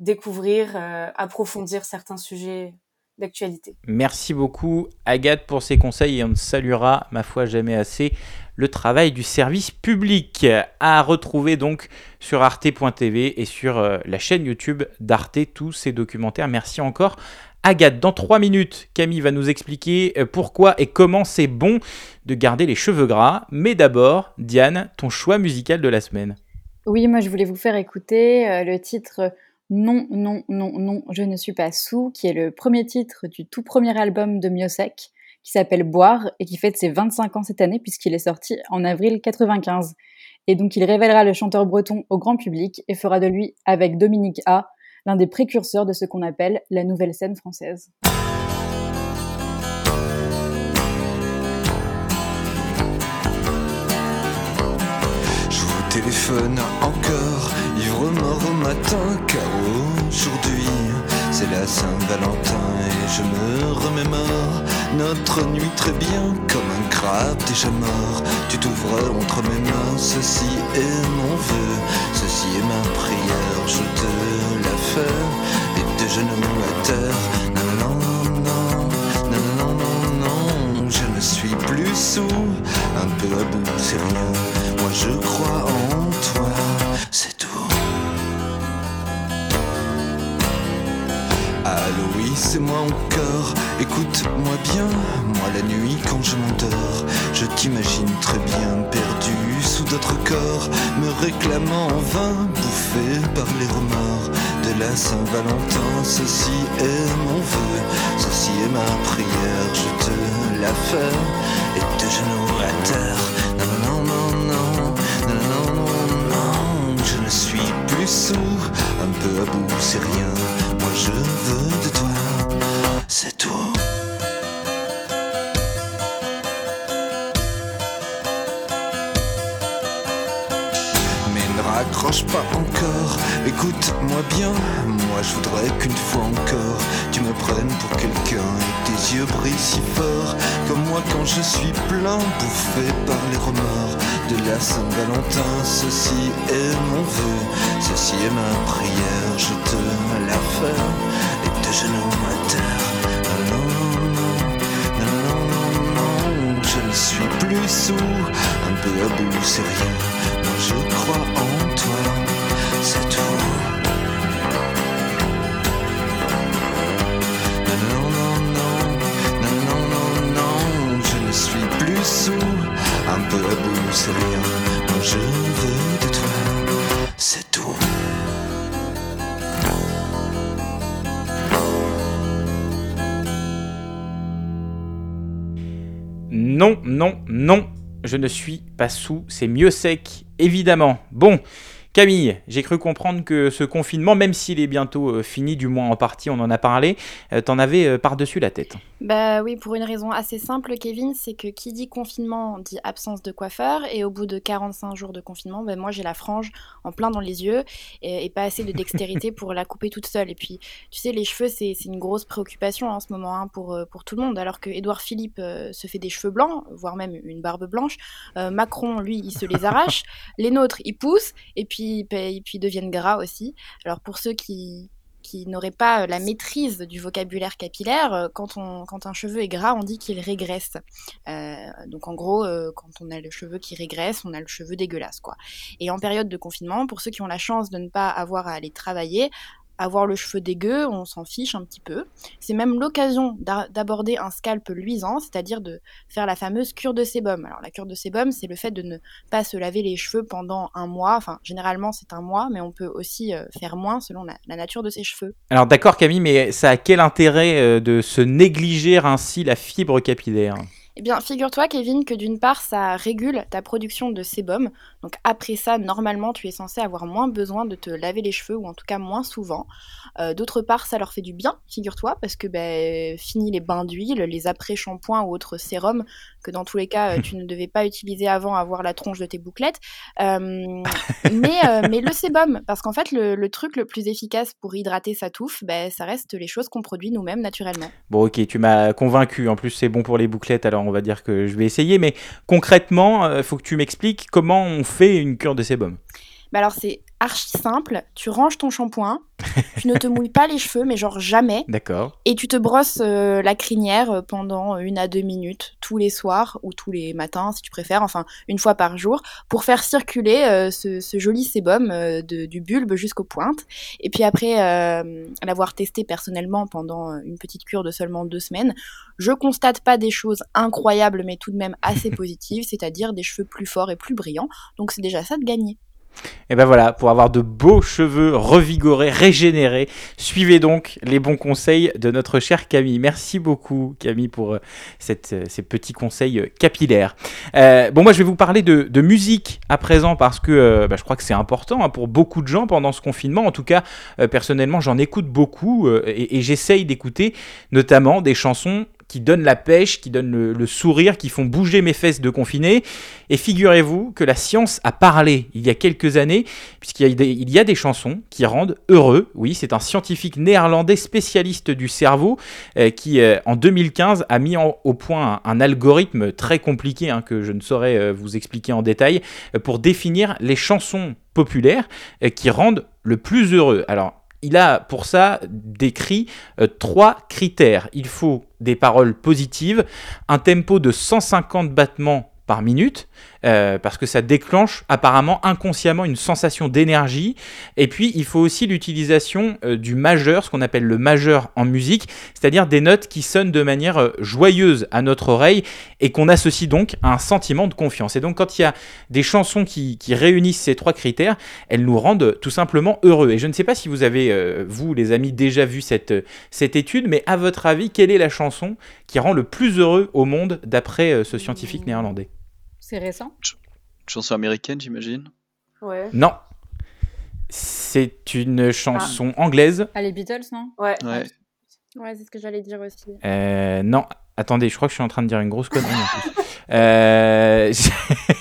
découvrir, euh, approfondir certains sujets d'actualité. Merci beaucoup Agathe pour ces conseils et on ne saluera, ma foi, jamais assez le travail du service public à retrouver donc sur arte.tv et sur euh, la chaîne YouTube d'Arte tous ces documentaires. Merci encore Agathe, dans trois minutes, Camille va nous expliquer euh, pourquoi et comment c'est bon de garder les cheveux gras. Mais d'abord, Diane, ton choix musical de la semaine. Oui, moi je voulais vous faire écouter le titre non, non, non, non, je ne suis pas sous, qui est le premier titre du tout premier album de Miosek, qui s'appelle Boire et qui fête ses 25 ans cette année puisqu'il est sorti en avril 95. Et donc il révélera le chanteur breton au grand public et fera de lui, avec Dominique A, l'un des précurseurs de ce qu'on appelle la nouvelle scène française. Ivre mort au matin, car aujourd'hui c'est la Saint-Valentin et je me remémore notre nuit très bien comme un crabe déjà mort. Tu t'ouvres entre mes mains, ceci est mon vœu, ceci est ma prière, je te la fais et de genoux à terre. Non, non, non, non, non, non, non, je ne suis plus sous, un peu à bout, c'est rien. Moi je crois en toi, c'est tout. Allô oui c'est moi encore. Écoute-moi bien. Moi la nuit quand je m'endors Je t'imagine très bien perdu sous d'autres corps Me réclamant en vain Bouffé par les remords De la Saint-Valentin. Ceci est mon vœu Ceci est ma prière Je te la fais. Et de genoux à terre Non non non non Non non non non Je ne suis plus sourd Un peu à bout c'est rien Moi je veux de toi c'est tout. Décroche pas encore. Écoute-moi bien, moi je voudrais qu'une fois encore tu me prennes pour quelqu'un et tes yeux brillent si fort. Comme moi quand je suis plein, bouffé par les remords de la Saint-Valentin. Ceci est mon vœu, ceci est ma prière. Je te la faire et tes genoux à terre. Ne suis plus sous, un peu à bout, c'est rien. Moi je crois en toi, c'est tout. Non, non, non, non, non, non, non, je ne suis plus sous, un peu à bout, c'est rien. Moi je veux Non, non, non, je ne suis pas sous, c'est mieux sec, évidemment. Bon, Camille, j'ai cru comprendre que ce confinement, même s'il est bientôt euh, fini, du moins en partie, on en a parlé, euh, t'en avais euh, par-dessus la tête. Bah oui, pour une raison assez simple, Kevin, c'est que qui dit confinement dit absence de coiffeur, et au bout de 45 jours de confinement, ben moi j'ai la frange en plein dans les yeux, et, et pas assez de dextérité pour la couper toute seule. Et puis, tu sais, les cheveux, c'est une grosse préoccupation en ce moment hein, pour, euh, pour tout le monde, alors que Édouard Philippe euh, se fait des cheveux blancs, voire même une barbe blanche. Euh, Macron, lui, il se les arrache. les nôtres, ils poussent, et puis, et puis ils deviennent gras aussi. Alors pour ceux qui n'auraient pas euh, la maîtrise du vocabulaire capillaire, euh, quand, un cheveu est gras, on dit qu'il régresse. Euh, donc en gros, quand on a le cheveu qui régresse, on a le cheveu dégueulasse. quoi. Et en période de confinement, pour ceux qui ont la chance de ne pas avoir à aller travailler, avoir le cheveu dégueu, on s'en fiche un petit peu. C'est même l'occasion d'a- d'aborder un scalp luisant, c'est-à-dire de faire la fameuse cure de sébum. Alors la cure de sébum, c'est le fait de ne pas se laver les cheveux pendant un mois. Enfin, généralement c'est un mois, mais on peut aussi euh, faire moins selon la, la nature de ses cheveux. Alors d'accord Camille, mais ça a quel intérêt euh, de se négliger ainsi la fibre capillaire? Eh bien, figure-toi, Kevin, que d'une part, ça régule ta production de sébum. Donc après ça, normalement, tu es censé avoir moins besoin de te laver les cheveux, ou en tout cas moins souvent. Euh, D'autre part, ça leur fait du bien, figure-toi, parce que ben, fini les bains d'huile, les après-shampoings ou autres sérums que dans tous les cas, euh, tu ne devais pas utiliser avant avoir la tronche de tes bouclettes. Euh, mais, euh, mais le sébum, parce qu'en fait, le, le truc le plus efficace pour hydrater sa touffe, ben, ça reste les choses qu'on produit nous-mêmes naturellement. Bon ok, tu m'as convaincu, en plus c'est bon pour les bouclettes, alors on va dire que je vais essayer, mais concrètement, il faut que tu m'expliques comment on fait une cure de sébum. Bah alors c'est archi simple, tu ranges ton shampoing, tu ne te mouilles pas les cheveux, mais genre jamais, D'accord. et tu te brosses euh, la crinière euh, pendant une à deux minutes tous les soirs ou tous les matins si tu préfères, enfin une fois par jour, pour faire circuler euh, ce, ce joli sébum euh, de- du bulbe jusqu'aux pointes. Et puis après l'avoir testé personnellement pendant une petite cure de seulement deux semaines, je constate pas des choses incroyables, mais tout de même assez positives, c'est-à-dire des cheveux plus forts et plus brillants. Donc c'est déjà ça de gagner. Et ben voilà, pour avoir de beaux cheveux revigorés, régénérés, suivez donc les bons conseils de notre chère Camille. Merci beaucoup Camille pour euh, euh, ces petits conseils euh, capillaires. Bon moi je vais vous parler de, musique à présent parce que bah, je crois que c'est important hein, pour beaucoup de gens pendant ce confinement. En tout cas, personnellement j'en écoute beaucoup et j'essaye d'écouter notamment des chansons qui donnent la pêche, qui donnent le, sourire, qui font bouger mes fesses de confiné. Et figurez-vous que la science a parlé il y a quelques années, puisqu'il y, a des- chansons qui rendent heureux. Oui, c'est un scientifique néerlandais spécialiste du cerveau euh, qui, euh, en 2015, a mis au point un, algorithme très compliqué hein, que je ne saurais euh, vous expliquer en détail pour définir les chansons populaires qui rendent le plus heureux. Alors, il a pour ça décrit euh, trois critères. Il faut des paroles positives, un tempo de 150 battements par minute, euh, parce que ça déclenche apparemment inconsciemment une sensation d'énergie. Et puis, il faut aussi l'utilisation euh, du majeur, ce qu'on appelle le majeur en musique, c'est-à-dire des notes qui sonnent de manière euh, joyeuse à notre oreille et qu'on associe donc à un sentiment de confiance. Et donc, quand il y a des chansons qui, qui réunissent ces trois critères, elles nous rendent tout simplement heureux. Et je ne sais pas si vous avez, euh, vous les amis, déjà vu cette, cette étude, mais à votre avis, quelle est la chanson qui rend le plus heureux au monde d'après ce scientifique néerlandais? C'est récent? Chanson américaine, j'imagine? Ouais. Non. C'est une chanson anglaise. Ah, les Beatles, non? Ouais. Ouais. Ouais, c'est ce que j'allais dire aussi. Euh, non. Attendez, je crois que je suis en train de dire une grosse connerie en plus. Euh,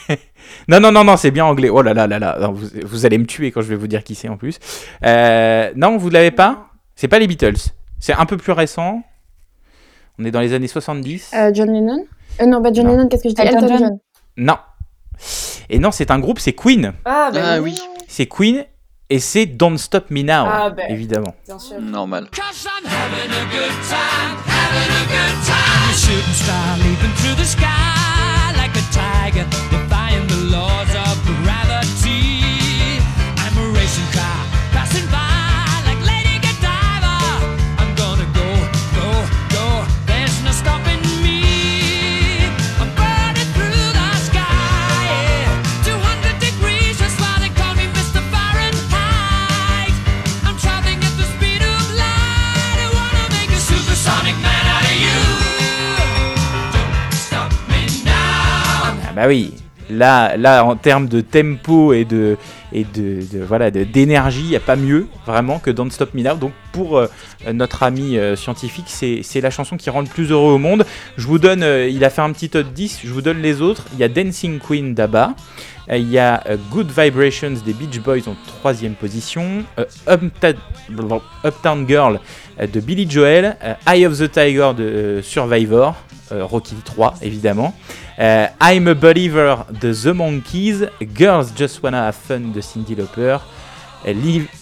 non, non, non, non, c'est bien anglais. Oh là là là là, vous, vous, allez me tuer quand je vais vous dire qui c'est en plus. Euh, non, vous l'avez pas? C'est pas les Beatles. C'est un peu plus récent. On est dans les années 70. Euh, John Lennon? Non, bah John Lennon, qu'est-ce que je dis? Elton John. Non. Et non, c'est un groupe, c'est Queen. Ah, bah Ah oui. oui. C'est Queen et c'est Don't Stop Me Now, Ah, ben. évidemment. Bien sûr. Normal. Bah oui. Là, en termes de tempo et de et de, d'énergie, il n'y a pas mieux vraiment que Don't Stop Me Now. Donc pour euh, notre ami euh, scientifique, c'est la chanson qui rend le plus heureux au monde. Je vous donne, euh, il a fait un petit top 10. Je vous donne les autres. Il y a Dancing Queen d'ABBA. Il y a Good Vibrations des Beach Boys en troisième position. Uptown Girl de Billy Joel. Eye of the Tiger de Survivor. Rocky 3 évidemment. Euh, I'm a Believer de The Monkeys, Girls Just Wanna Have Fun de Cindy Lauper, euh,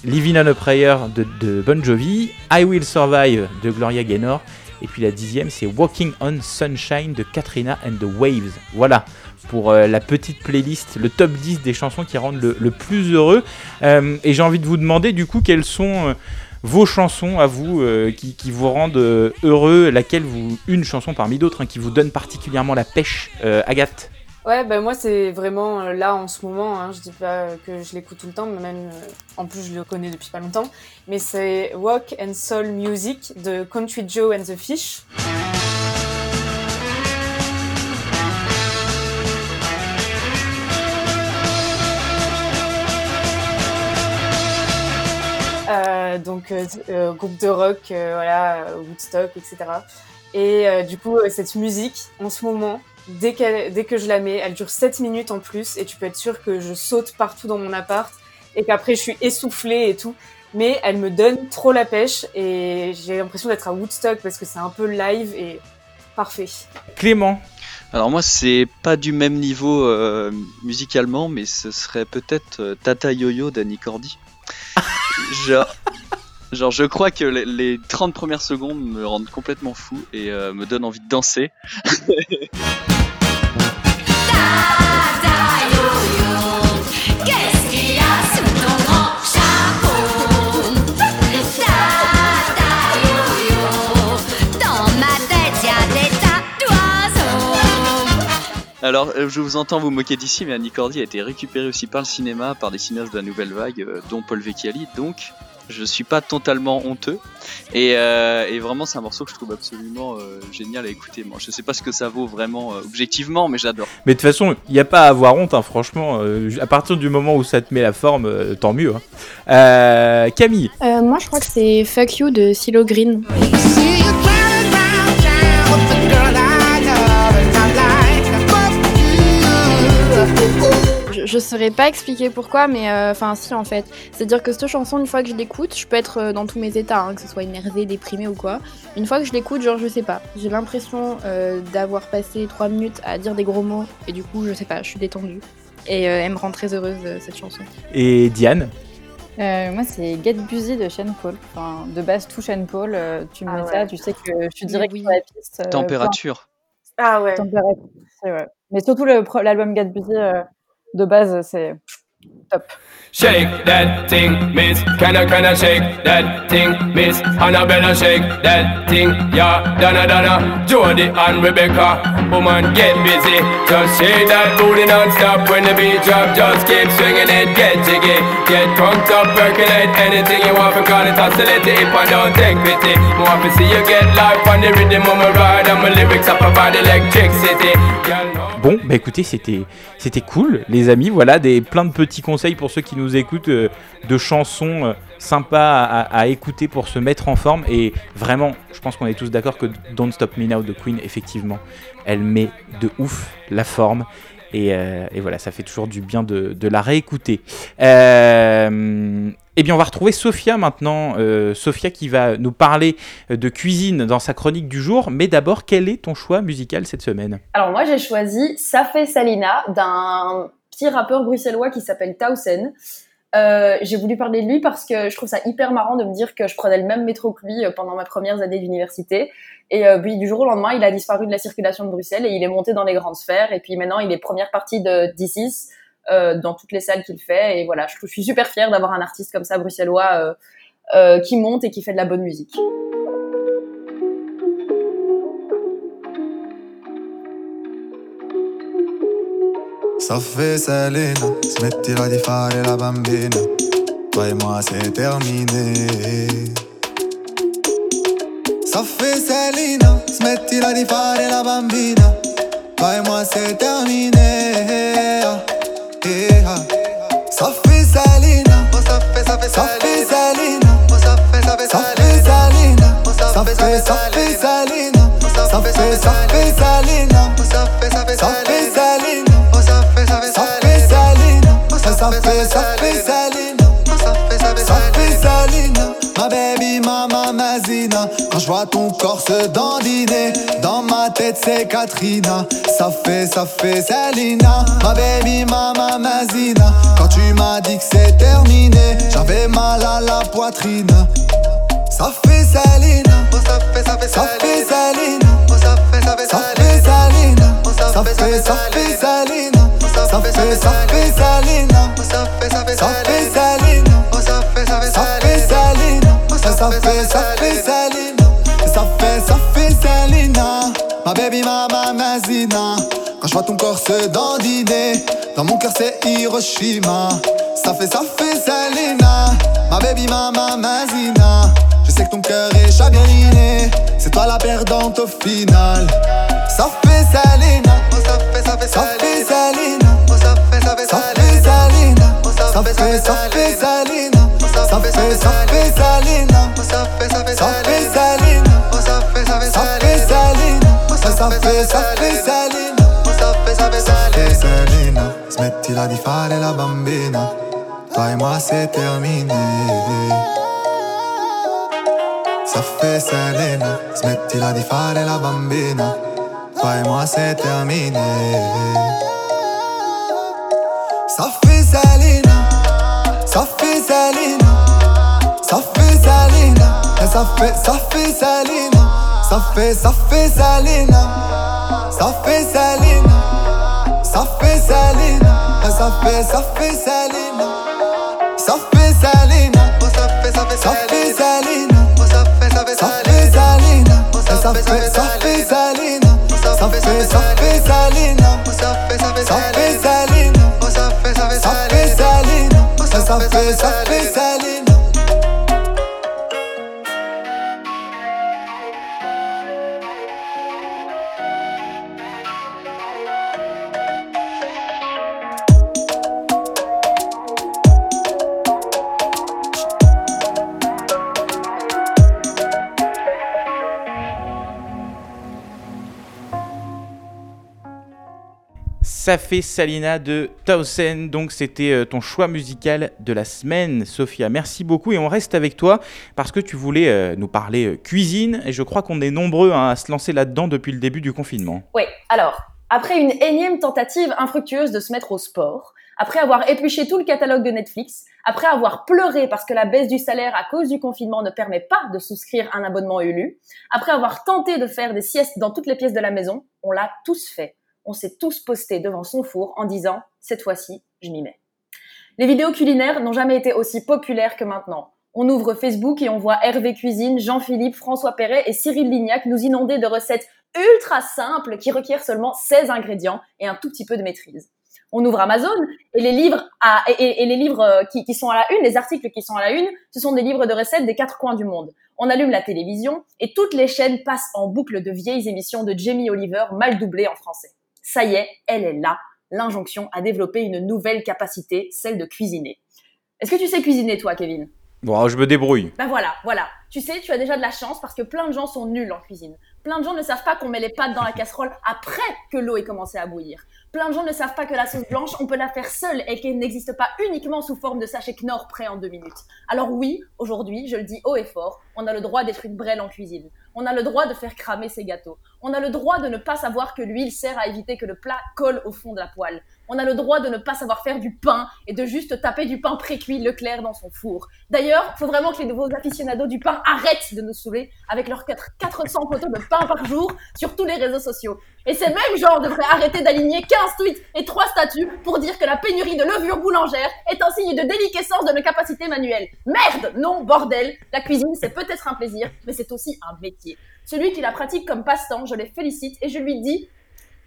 Living on a Prayer de, Bon Jovi, I Will Survive de Gloria Gaynor, et puis la dixième c'est Walking on Sunshine de Katrina and the Waves. Voilà pour euh, la petite playlist, le top 10 des chansons qui rendent le, plus heureux. Et j'ai envie de vous demander du coup quelles sont... vos chansons à vous euh, qui, vous rendent euh, heureux, laquelle vous une chanson parmi d'autres hein, qui vous donne particulièrement la pêche, Euh, Agathe. Ouais, bah moi c'est vraiment là en ce moment, hein, je dis pas que je l'écoute tout le temps, mais même en plus je le connais depuis pas longtemps, mais c'est Walk and Soul Music de Country Joe and the Fish. Donc euh, euh, groupe de rock, euh, voilà, euh, Woodstock, etc. Et euh, du coup, euh, cette musique, en ce moment, dès, dès que je la mets, elle dure 7 minutes en plus, et tu peux être sûr que je saute partout dans mon appart, et qu'après je suis essoufflée et tout. Mais elle me donne trop la pêche, et j'ai l'impression d'être à Woodstock parce que c'est un peu live et parfait. Clément. Alors moi, c'est pas du même niveau euh, musicalement, mais ce serait peut-être euh, Tata Yo-Yo d'Annie Cordy. genre, genre, je crois que les, les 30 premières secondes me rendent complètement fou et euh, me donnent envie de danser. Alors, euh, je vous entends vous moquer d'ici, mais Annie Cordy a été récupérée aussi par le cinéma, par des cinéastes de la nouvelle vague, euh, dont Paul Vecchiali, donc je suis pas totalement honteux. Et, euh, et vraiment, c'est un morceau que je trouve absolument euh, génial à écouter. Moi, je sais pas ce que ça vaut vraiment euh, objectivement, mais j'adore. Mais de toute façon, il n'y a pas à avoir honte, hein, franchement. euh, à partir du moment où ça te met la forme, euh, tant mieux. hein. Euh, Camille. Euh, moi, je crois que c'est Fuck You de Silo Green. Je, saurais pas expliquer pourquoi, mais euh, enfin si en fait. C'est-à-dire que cette chanson, une fois que je l'écoute, je peux être euh, dans tous mes états, hein, que ce soit énervé, déprimé ou quoi. Une fois que je l'écoute, genre je sais pas, j'ai l'impression euh, d'avoir passé 3 minutes à dire des gros mots et du coup je sais pas, je suis détendue. Et euh, elle me rend très heureuse euh, cette chanson. Et Diane? Euh, moi, c'est Get Busy de Shane Paul. Enfin, de base, tout Shane Paul. euh, tu me Ah mets ouais. ça, tu sais que je suis direct oui. sur la piste. euh, Température. Ah ouais. température, ouais. Mais surtout l'album Get Busy euh, de base, c'est top. Shake that thing, miss. Can I, can I shake that thing, miss? Annabella, shake that thing, yeah. Donna, Donna, Jody and Rebecca. Woman, get busy. Just shake that booty non-stop when the beat drop. Just keep swinging it, get jiggy. Get drunk up, percolate anything you want. Call it oscillate if I don't take pity. Want to see you get life on the rhythm of my ride. And my lyrics up about electricity. Bon, bah écoutez, c'était c'était cool, les amis. Voilà, des plein de petits conseils pour ceux qui nous écoutent euh, de chansons euh, sympa à, à écouter pour se mettre en forme. Et vraiment, je pense qu'on est tous d'accord que Don't Stop Me Now de Queen, effectivement, elle met de ouf la forme. Et, euh, et voilà, ça fait toujours du bien de, de la réécouter. Euh, eh bien, on va retrouver Sophia maintenant. Euh, Sophia qui va nous parler de cuisine dans sa chronique du jour. Mais d'abord, quel est ton choix musical cette semaine? Alors moi j'ai choisi Ça fait Salina d'un petit rappeur bruxellois qui s'appelle Tausen. Euh, j'ai voulu parler de lui parce que je trouve ça hyper marrant de me dire que je prenais le même métro que lui euh, pendant mes premières années d'université. Et euh, puis du jour au lendemain, il a disparu de la circulation de Bruxelles et il est monté dans les grandes sphères. Et puis maintenant, il est première partie de D6 euh, dans toutes les salles qu'il fait. Et voilà, je, suis super fière d'avoir un artiste comme ça bruxellois qui monte et qui fait de la bonne musique. Ça fait Selena, smettila di fare la bambina. Toi et moi c'est terminé. Ça fait Selena, smettila di fare la bambina. Toi et moi c'est terminé. Ah, eh, ah. Ça fait Selena, ça fait, ça fait, ça fait Selena. Ça fait, fait, ça fait. Ça fait, ça fait Selena. Ça fait, Selena. Ma baby, mama, Mazina. Quand je vois ton corps se dandiner, dans ma tête c'est Katrina. Ça fait, ça fait Selena. Ma baby, mama, Mazina. Quand tu m'as dit que c'est terminé, j'avais mal à la poitrine. Ça fait. Ça fait, ça fait, ça fait. Ça fait, ça fait, ça fait Selena. Ça fait, ça fait. Ça fait, ça fait. Ça fait, ça fait, ça fait. Ça fait, ça fait, ça fait Selena. Ça fait, ça fait Selena. Ça fait, ça fait Selena. Ma baby, mama, Mazina. Quand je vois ton corps se dandiner, dans mon cœur c'est Hiroshima. Ça fait, ça fait Selena. Ma baby, mama, Mazina. Je sais que ton cœur est chagriné. C'est toi la perdante au final. Ça fait Selena. Ça fait, ça fait, ça ça fait, ça fait Selena. Ça fait, ça fait Selena. Ça fait, ça fait, ça fait Selena. Smettila di fare la bambina. Toi et moi c'est terminé. Ça fait Selena, smettila di fare la bambina. Toi et moi c'est terminé. Ça fait Selena, ça fait Selena, et ça fait, ça fait Selena, ça fait, ça fait Selena, ça fait Selena, ça fait Selena, et ça fait, ça fait Selena, ça fait Selena, ça fait, ça fait, ça fait Selena, Ça fait Salina de Tausen, donc c'était euh, ton choix musical de la semaine, Sophia. Merci beaucoup et on reste avec toi parce que tu voulais euh, nous parler euh, cuisine et je crois qu'on est nombreux hein, à se lancer là-dedans depuis le début du confinement. Oui, alors, après une énième tentative infructueuse de se mettre au sport, après avoir épluché tout le catalogue de Netflix, après avoir pleuré parce que la baisse du salaire à cause du confinement ne permet pas de souscrire un abonnement élu, après avoir tenté de faire des siestes dans toutes les pièces de la maison, on l'a tous fait. On s'est tous postés devant son four en disant cette fois-ci, je m'y mets. Les vidéos culinaires n'ont jamais été aussi populaires que maintenant. On ouvre Facebook et on voit Hervé Cuisine, Jean-Philippe, François Perret et Cyril Lignac nous inonder de recettes ultra simples qui requièrent seulement 16 ingrédients et un tout petit peu de maîtrise. On ouvre Amazon et les livres, et, les livres euh, qui sont à la une, les articles qui sont à la une, ce sont des livres de recettes des quatre coins du monde. On allume la télévision et toutes les chaînes passent en boucle de vieilles émissions de Jamie Oliver mal doublées en français. Ça y est, elle est là, l'injonction à développer une nouvelle capacité, celle de cuisiner. Est-ce que tu sais cuisiner toi, Kevin? Bon, je me débrouille. Ben voilà, voilà. Tu sais, tu as déjà de la chance parce que plein de gens sont nuls en cuisine. Plein de gens ne savent pas qu'on met les pâtes dans la casserole après que l'eau ait commencé à bouillir. Plein de gens ne savent pas que la sauce blanche, on peut la faire seule et qu'elle n'existe pas uniquement sous forme de sachet Knorr prêt en deux minutes. Alors oui, aujourd'hui, je le dis haut et fort, on a le droit d'être une brêle en cuisine. On a le droit de faire cramer ses gâteaux. On a le droit de ne pas savoir que l'huile sert à éviter que le plat colle au fond de la poêle. On a le droit de ne pas savoir faire du pain et de juste taper du pain pré-cuit Leclerc dans son four. D'ailleurs, faut vraiment que les nouveaux aficionados du pain arrêtent de nous saouler avec leurs 4 400 photos de pain par jour sur tous les réseaux sociaux. Et ces mêmes gens devraient arrêter d'aligner 15 tweets et 3 statuts pour dire que la pénurie de levure boulangère est un signe de déliquescence de nos capacités manuelles. Merde Non, bordel La cuisine, c'est peut-être un plaisir, mais c'est aussi un métier. Celui qui la pratique comme passe-temps, je les félicite et je lui dis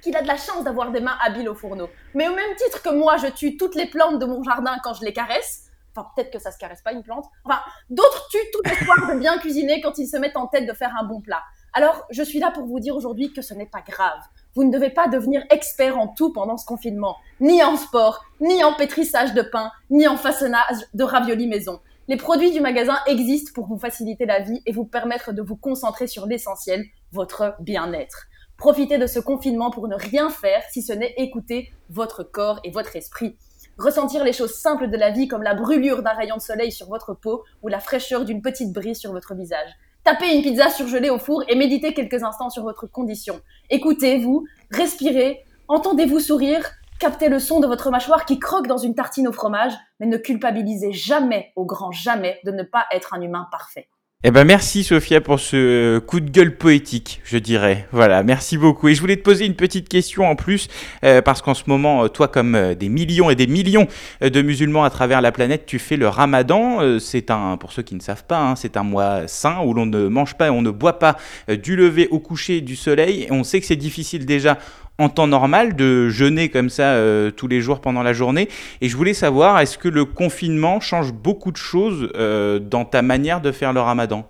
qu'il a de la chance d'avoir des mains habiles au fourneau. Mais au même titre que moi, je tue toutes les plantes de mon jardin quand je les caresse, enfin peut-être que ça se caresse pas une plante, enfin d'autres tuent tout espoir de bien cuisiner quand ils se mettent en tête de faire un bon plat. Alors je suis là pour vous dire aujourd'hui que ce n'est pas grave. Vous ne devez pas devenir expert en tout pendant ce confinement, ni en sport, ni en pétrissage de pain, ni en façonnage de raviolis maison. Les produits du magasin existent pour vous faciliter la vie et vous permettre de vous concentrer sur l'essentiel, votre bien-être. Profitez de ce confinement pour ne rien faire si ce n'est écouter votre corps et votre esprit. Ressentir les choses simples de la vie comme la brûlure d'un rayon de soleil sur votre peau ou la fraîcheur d'une petite brise sur votre visage. Tapez une pizza surgelée au four et méditez quelques instants sur votre condition. Écoutez-vous, respirez, entendez-vous sourire, captez le son de votre mâchoire qui croque dans une tartine au fromage, mais ne culpabilisez jamais, au grand jamais, de ne pas être un humain parfait. Eh ben merci Sophia pour ce coup de gueule poétique, je dirais. Voilà, merci beaucoup. Et je voulais te poser une petite question en plus, euh, parce qu'en ce moment, euh, toi comme euh, des millions et des millions de musulmans à travers la planète, tu fais le ramadan. C'est un, pour ceux qui ne savent pas, hein, c'est un mois saint où l'on ne mange pas et on ne boit pas du lever au coucher du soleil. On sait que c'est difficile déjà en temps normal de jeûner comme ça euh, tous les jours pendant la journée. Et je voulais savoir, est-ce que le confinement change beaucoup de choses euh, dans ta manière de faire le ramadan?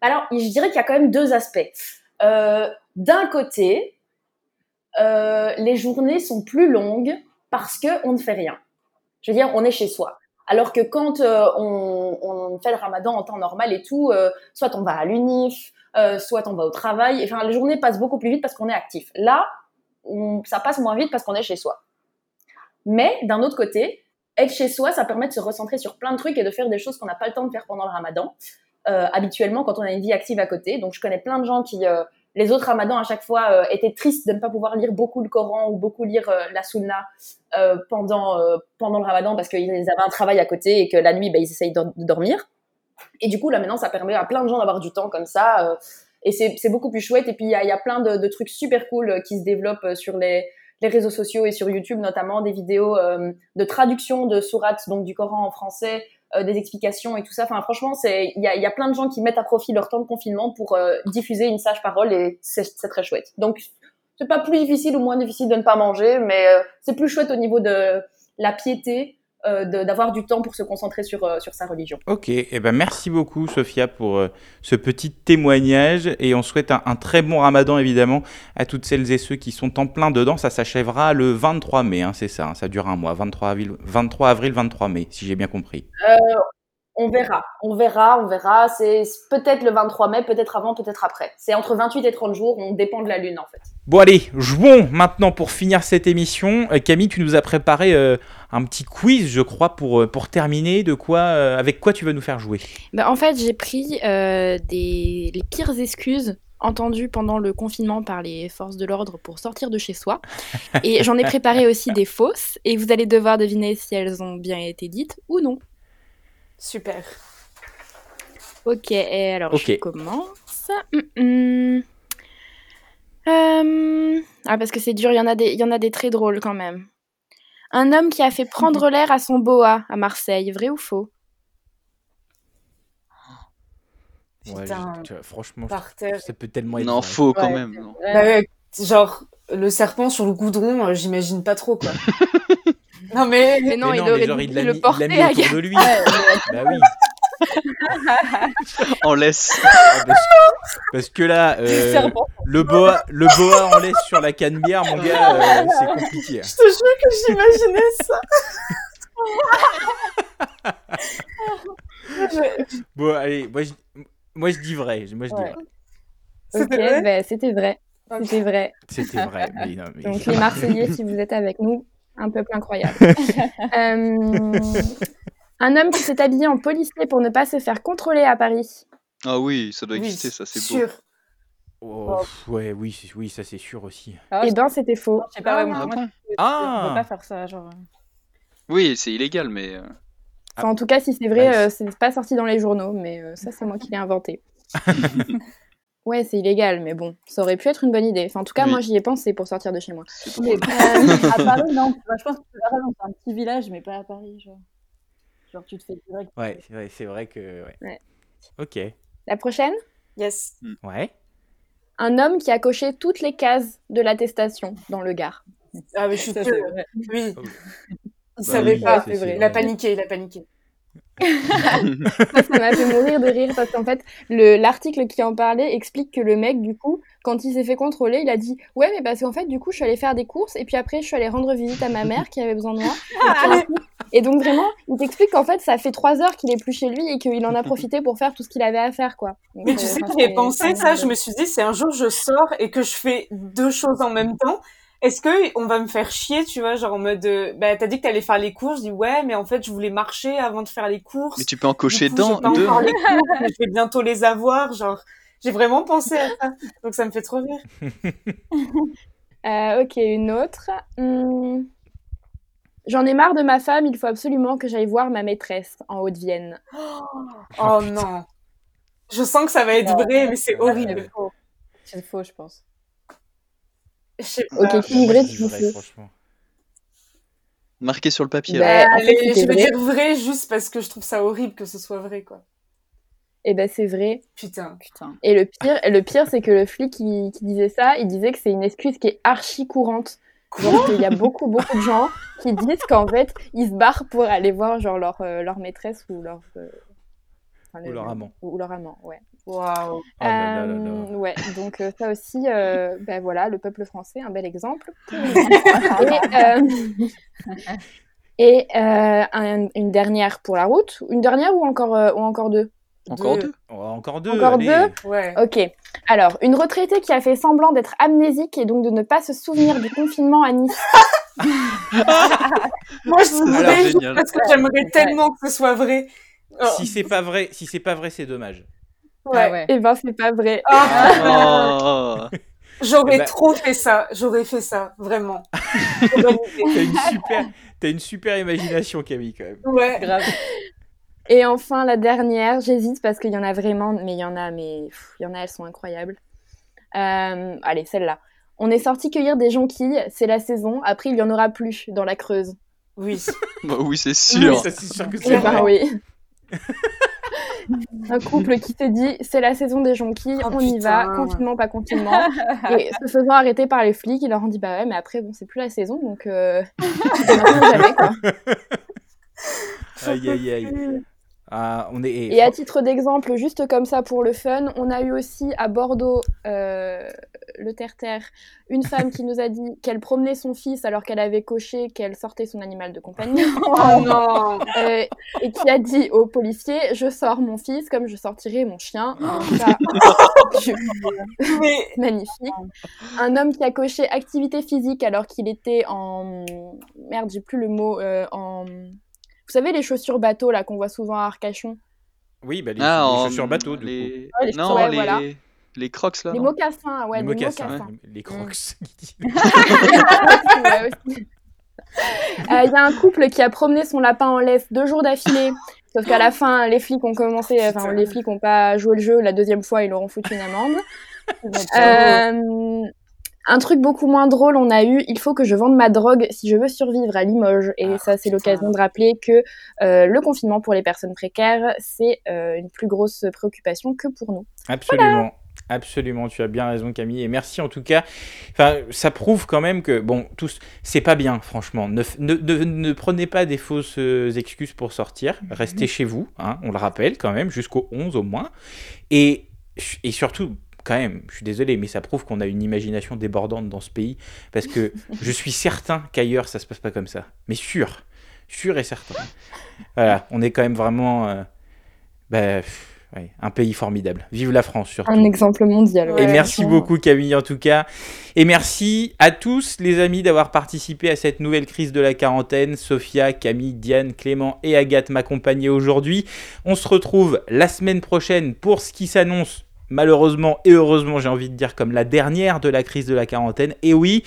Alors, je dirais qu'il y a quand même deux aspects. Euh, D'un côté, les journées sont plus longues parce que on ne fait rien. Je veux dire, on est chez soi. Alors que quand on, fait le ramadan en temps normal et tout, soit on va à l'unif, soit on va au travail. Enfin, les journées passent beaucoup plus vite parce qu'on est actif. Là, ça passe moins vite parce qu'on est chez soi. Mais d'un autre côté, être chez soi, ça permet de se recentrer sur plein de trucs et de faire des choses qu'on n'a pas le temps de faire pendant le ramadan. Euh, habituellement, quand on a une vie active à côté. Donc, je connais plein de gens qui, euh, les autres ramadans, à chaque fois, euh, étaient tristes de ne pas pouvoir lire beaucoup le Coran ou beaucoup lire la Sunna pendant, pendant le ramadan parce qu'ils avaient un travail à côté et que la nuit, ben, ils essayent de dormir. Et du coup, là, maintenant, ça permet à plein de gens d'avoir du temps comme ça. Et c'est beaucoup plus chouette. Et puis, il y a, y a plein de, de trucs super cool euh, qui se développent euh, sur les, les réseaux sociaux et sur YouTube, notamment des vidéos euh, de traduction de sourates, donc du Coran en français, euh, des explications et tout ça. Enfin, franchement, c'est il y a, y a plein de gens qui mettent à profit leur temps de confinement pour euh, diffuser une sage parole et c'est très chouette. Donc, c'est pas plus difficile ou moins difficile de ne pas manger, mais euh, c'est plus chouette au niveau de la piété, d'avoir du temps pour se concentrer sur, euh, sur sa religion. Ok, eh ben merci beaucoup Sophia pour euh, ce petit témoignage et on souhaite un, un très bon ramadan évidemment à toutes celles et ceux qui sont en plein dedans. Ça s'achèvera le 23 mai, hein, c'est ça, hein, ça dure un mois, 23 avril, 23 avril, 23 mai, si j'ai bien compris. Euh, on verra, on verra, on verra. C'est peut-être le 23 mai, peut-être avant, peut-être après. C'est entre 28 et 30 jours, on dépend de la lune en fait. Bon allez, jouons maintenant pour finir cette émission. Euh, Camille, tu nous as préparé euh, un petit quiz, je crois, pour, euh, pour terminer. De quoi, euh, avec quoi tu vas nous faire jouer? Bah, en fait, j'ai pris euh, des, les pires excuses entendues pendant le confinement par les forces de l'ordre pour sortir de chez soi. Et j'en ai préparé aussi des fausses, et vous allez devoir deviner si elles ont bien été dites ou non. Super. Ok, et alors je commence. Euh, Ah, parce que c'est dur, il y, en a des, il y en a des très drôles quand même. Un homme qui a fait prendre l'air à son boa à Marseille, vrai ou faux? Ouais, Putain, je- tu vois, franchement, par terre. ça peut tellement être Non, vrai. faux quand Ouais. même. non. Bah ouais, genre, le serpent sur le goudron, euh, j'imagine pas trop, quoi. non, mais... Mais non, Mais il mais aurait genre, dû il le mis, il porter l'a mis à autour de lui. Bah oui. En laisse. Ah, Parce, parce que là, euh, le boa, le boa en laisse sur la canne bière, mon gars, euh, c'est compliqué. Je te jure que j'imaginais ça. je- Bon, allez, moi je, moi, je dis vrai. Moi, je dis Ouais. vrai. Ok, C'était vrai bah, c'était vrai. C'était vrai. C'était vrai. mais non, mais- Donc les Marseillais, si vous êtes avec nous, un peuple incroyable. Euh, un homme qui s'est habillé en policier pour ne pas se faire contrôler à Paris. Ah oui, ça doit Oui, exister, ça c'est beau. sûr. Oh, pff, ouais, oui, c'est- oui, ça c'est sûr aussi. Ah, Eh je- ben, c'était faux. je sais pas, ouais, moi, Ah moi, bon je peux Ah pas faire ça, genre. Oui, c'est illégal, mais. euh, Enfin, en tout cas, si c'est vrai, Ouais, euh, c'est pas sorti dans les journaux, mais euh, ça, c'est moi qui l'ai inventé. ouais, c'est illégal, mais bon, ça aurait pu être une bonne idée. Enfin, en tout cas, Oui. moi, j'y ai pensé pour sortir de chez moi. c'est Mais drôle. euh, à Paris, non. Bah, je pense que tu verras dans un petit village, mais pas à Paris, genre. Genre, tu te fais direct. Ouais, c'est vrai, c'est vrai que. Ouais. Ouais. Ok. La prochaine? Yes. Ouais. Un homme qui a coché toutes les cases de l'attestation dans le Gard. Ah, mais je suis sûre. vrai. Oui. Oh. Il Bah savait oui, pas. c'est- c'est Il a vrai. paniqué, il a paniqué. Ça ça m'a fait mourir de rire parce qu'en fait, le- l'article qui en parlait explique que le mec, du coup, quand il s'est fait contrôler, il a dit Ouais, mais parce qu'en fait, du coup, je suis allé faire des courses et puis après, je suis allé rendre visite à ma mère qui avait besoin de moi. Et, puis, du coup- et donc, vraiment, il t'explique qu'en fait, ça fait trois heures qu'il est plus chez lui et qu'il en a profité pour faire tout ce qu'il avait à faire, quoi. Donc, Mais tu euh, sais que j'ai pensé ça, je me suis dit, c'est un jour je sors et que je fais deux choses en même temps. Est-ce que on va me faire chier, tu vois, genre en mode, euh, bah t'as dit que t'allais faire les courses, je dis ouais, mais en fait je voulais marcher avant de faire les courses. Mais tu peux en cocher coup, dans deux. je vais bientôt les avoir, genre. J'ai vraiment pensé à ça, donc ça me fait trop rire. Euh, ok, une autre. Hmm. J'en ai marre de ma femme, il faut absolument que j'aille voir ma maîtresse en Haute-Vienne. Oh non. Je sens que ça va être vrai, mais c'est C'est horrible. faux. C'est faux, je pense. Je Ok, qui est vrai, tu vrai, franchement. Marqué sur le papier. Bah, là. en fait, je vais vrai. dire vrai juste parce que je trouve ça horrible que ce soit vrai, quoi. Eh ben, c'est vrai. Putain. Putain. Et le pire, et le pire, c'est que le flic qui, qui disait ça, il disait que c'est une excuse qui est archi courante. Genre qu'il y a beaucoup, beaucoup de gens qui disent qu'en fait, ils se barrent pour aller voir genre leur, euh, leur maîtresse ou leur... euh, enfin, Ou le- leur amant. Ou leur amant, ouais. Waouh. Oh là. Euh, ouais, donc euh, ça aussi, euh, ben voilà, le peuple français, un bel exemple. et euh, et, euh, un- une dernière pour la route. Une dernière ou encore, euh, ou encore deux? Encore Deux. deux? Oh, encore deux. Encore allez. deux? Ouais. Ok. Alors, une retraitée qui a fait semblant d'être amnésique et donc de ne pas se souvenir du confinement à Nice. Moi, je génial. parce que j'aimerais tellement que ce soit vrai. Oh, Si c'est pas vrai, si c'est pas vrai, c'est dommage. ouais. Ah ouais. Eh ben, c'est pas vrai. Ah, Oh. J'aurais Eh ben- trop fait ça. J'aurais fait ça, vraiment. T'as une super, t'as une super imagination, Camille, quand même. ouais. Grave. Et enfin, la dernière, j'hésite parce qu'il y en a vraiment, mais il y en a, mais pff, il y en a, elles sont incroyables. Euh, allez, celle-là. On est sorti cueillir des jonquilles, c'est la saison, après il y en aura plus dans la Creuse. Oui. Bah oui, c'est sûr. c'est sûr que Eh c'est ben vrai. oui. Un couple qui se dit c'est la saison des jonquilles, Oh, on y va, confinement, pas confinement. Et se faisant arrêter par les flics, ils leur ont dit bah ouais, mais après, bon, c'est plus la saison, donc euh, jamais, quoi. Aïe aïe aïe. Ah, on est. Et à titre d'exemple, juste comme ça pour le fun, on a eu aussi à Bordeaux, euh, le terre-terre, une femme qui nous a dit qu'elle promenait son fils alors qu'elle avait coché qu'elle sortait son animal de compagnie. Oh non. Euh, et qui a dit au policier Je sors mon fils comme je sortirai mon chien. Donc ça, je- Mais Magnifique. Un homme qui a coché activité physique alors qu'il était en. Merde, j'ai plus le mot. euh, en. Vous savez, les chaussures bateau là qu'on voit souvent à Arcachon? Oui, bah les, Ah, les en- chaussures bateau, du coup. les... Ouais, les non, ouais, les... voilà. les crocs là. Les non? mocassins, ouais, les mocassins, mocassins. ouais, les crocs. Aussi. Euh, Il y a un couple qui a promené son lapin en laisse deux jours d'affilée. Sauf qu'à la fin, les flics ont commencé, enfin, Putain. les flics ont pas joué le jeu. La deuxième fois, ils leur ont foutu une amende. Euh, un truc beaucoup moins drôle, on a eu il faut que je vende ma drogue si je veux survivre à Limoges. Et Ah, ça, c'est l'occasion de rappeler que euh, le confinement pour les personnes précaires, c'est euh, une plus grosse préoccupation que pour nous. Absolument. Absolument, tu as bien raison Camille et merci en tout cas. Enfin, ça prouve quand même que bon, tous, c'est pas bien franchement. Ne, ne, ne- ne prenez pas des fausses euh, excuses pour sortir. Restez chez vous, hein, on le rappelle quand même jusqu'au 11 au moins. Et et surtout quand même, je suis désolé, mais ça prouve qu'on a une imagination débordante dans ce pays parce que je suis certain qu'ailleurs ça se passe pas comme ça. Mais sûr, sûr et certain. Voilà, on est quand même vraiment. euh, Bah, ouais, un pays formidable. Vive la France surtout. Un exemple mondial. Et merci beaucoup Camille en tout cas. Et merci à tous les amis d'avoir participé à cette nouvelle crise de la quarantaine. Sophia, Camille, Diane, Clément et Agathe m'accompagnaient aujourd'hui. On se retrouve la semaine prochaine pour ce qui s'annonce malheureusement et heureusement j'ai envie de dire comme la dernière de la crise de la quarantaine. Et oui,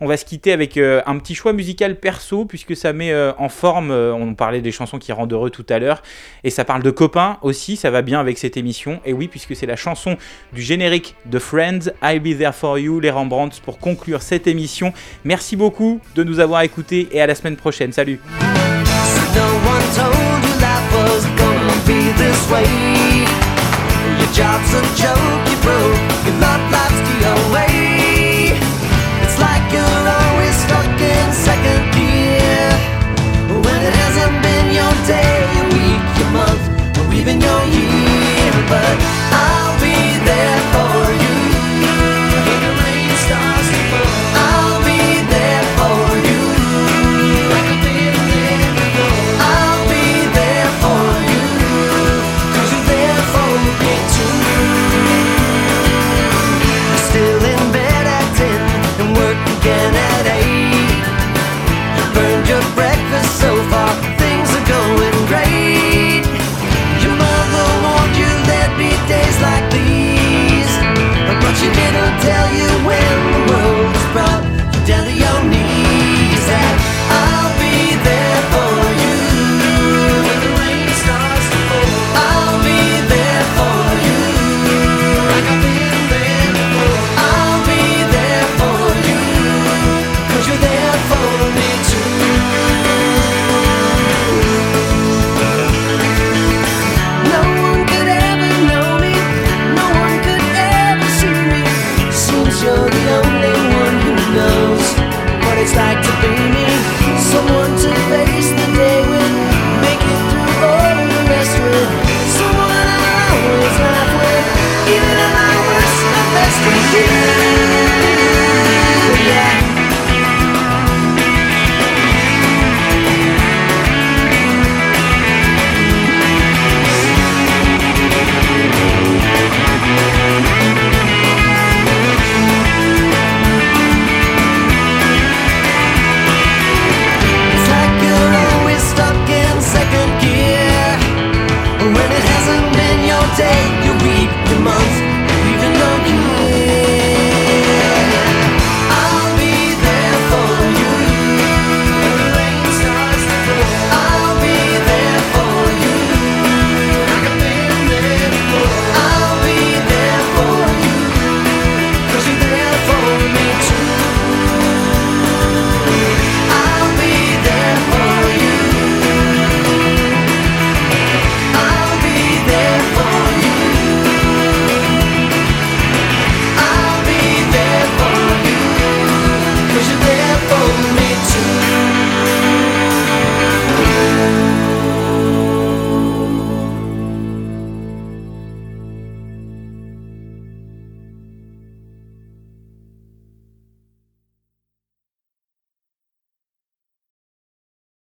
on va se quitter avec euh, un petit choix musical perso puisque ça met euh, en forme, euh, on parlait des chansons qui rendent heureux tout à l'heure, et ça parle de copains aussi, ça va bien avec cette émission. Et oui, puisque c'est la chanson du générique de Friends, I'll Be There For You, les Rembrandts, pour conclure cette émission. Merci beaucoup de nous avoir écoutés et à la semaine prochaine. Salut Job's a joke you broke. Your love life's the away.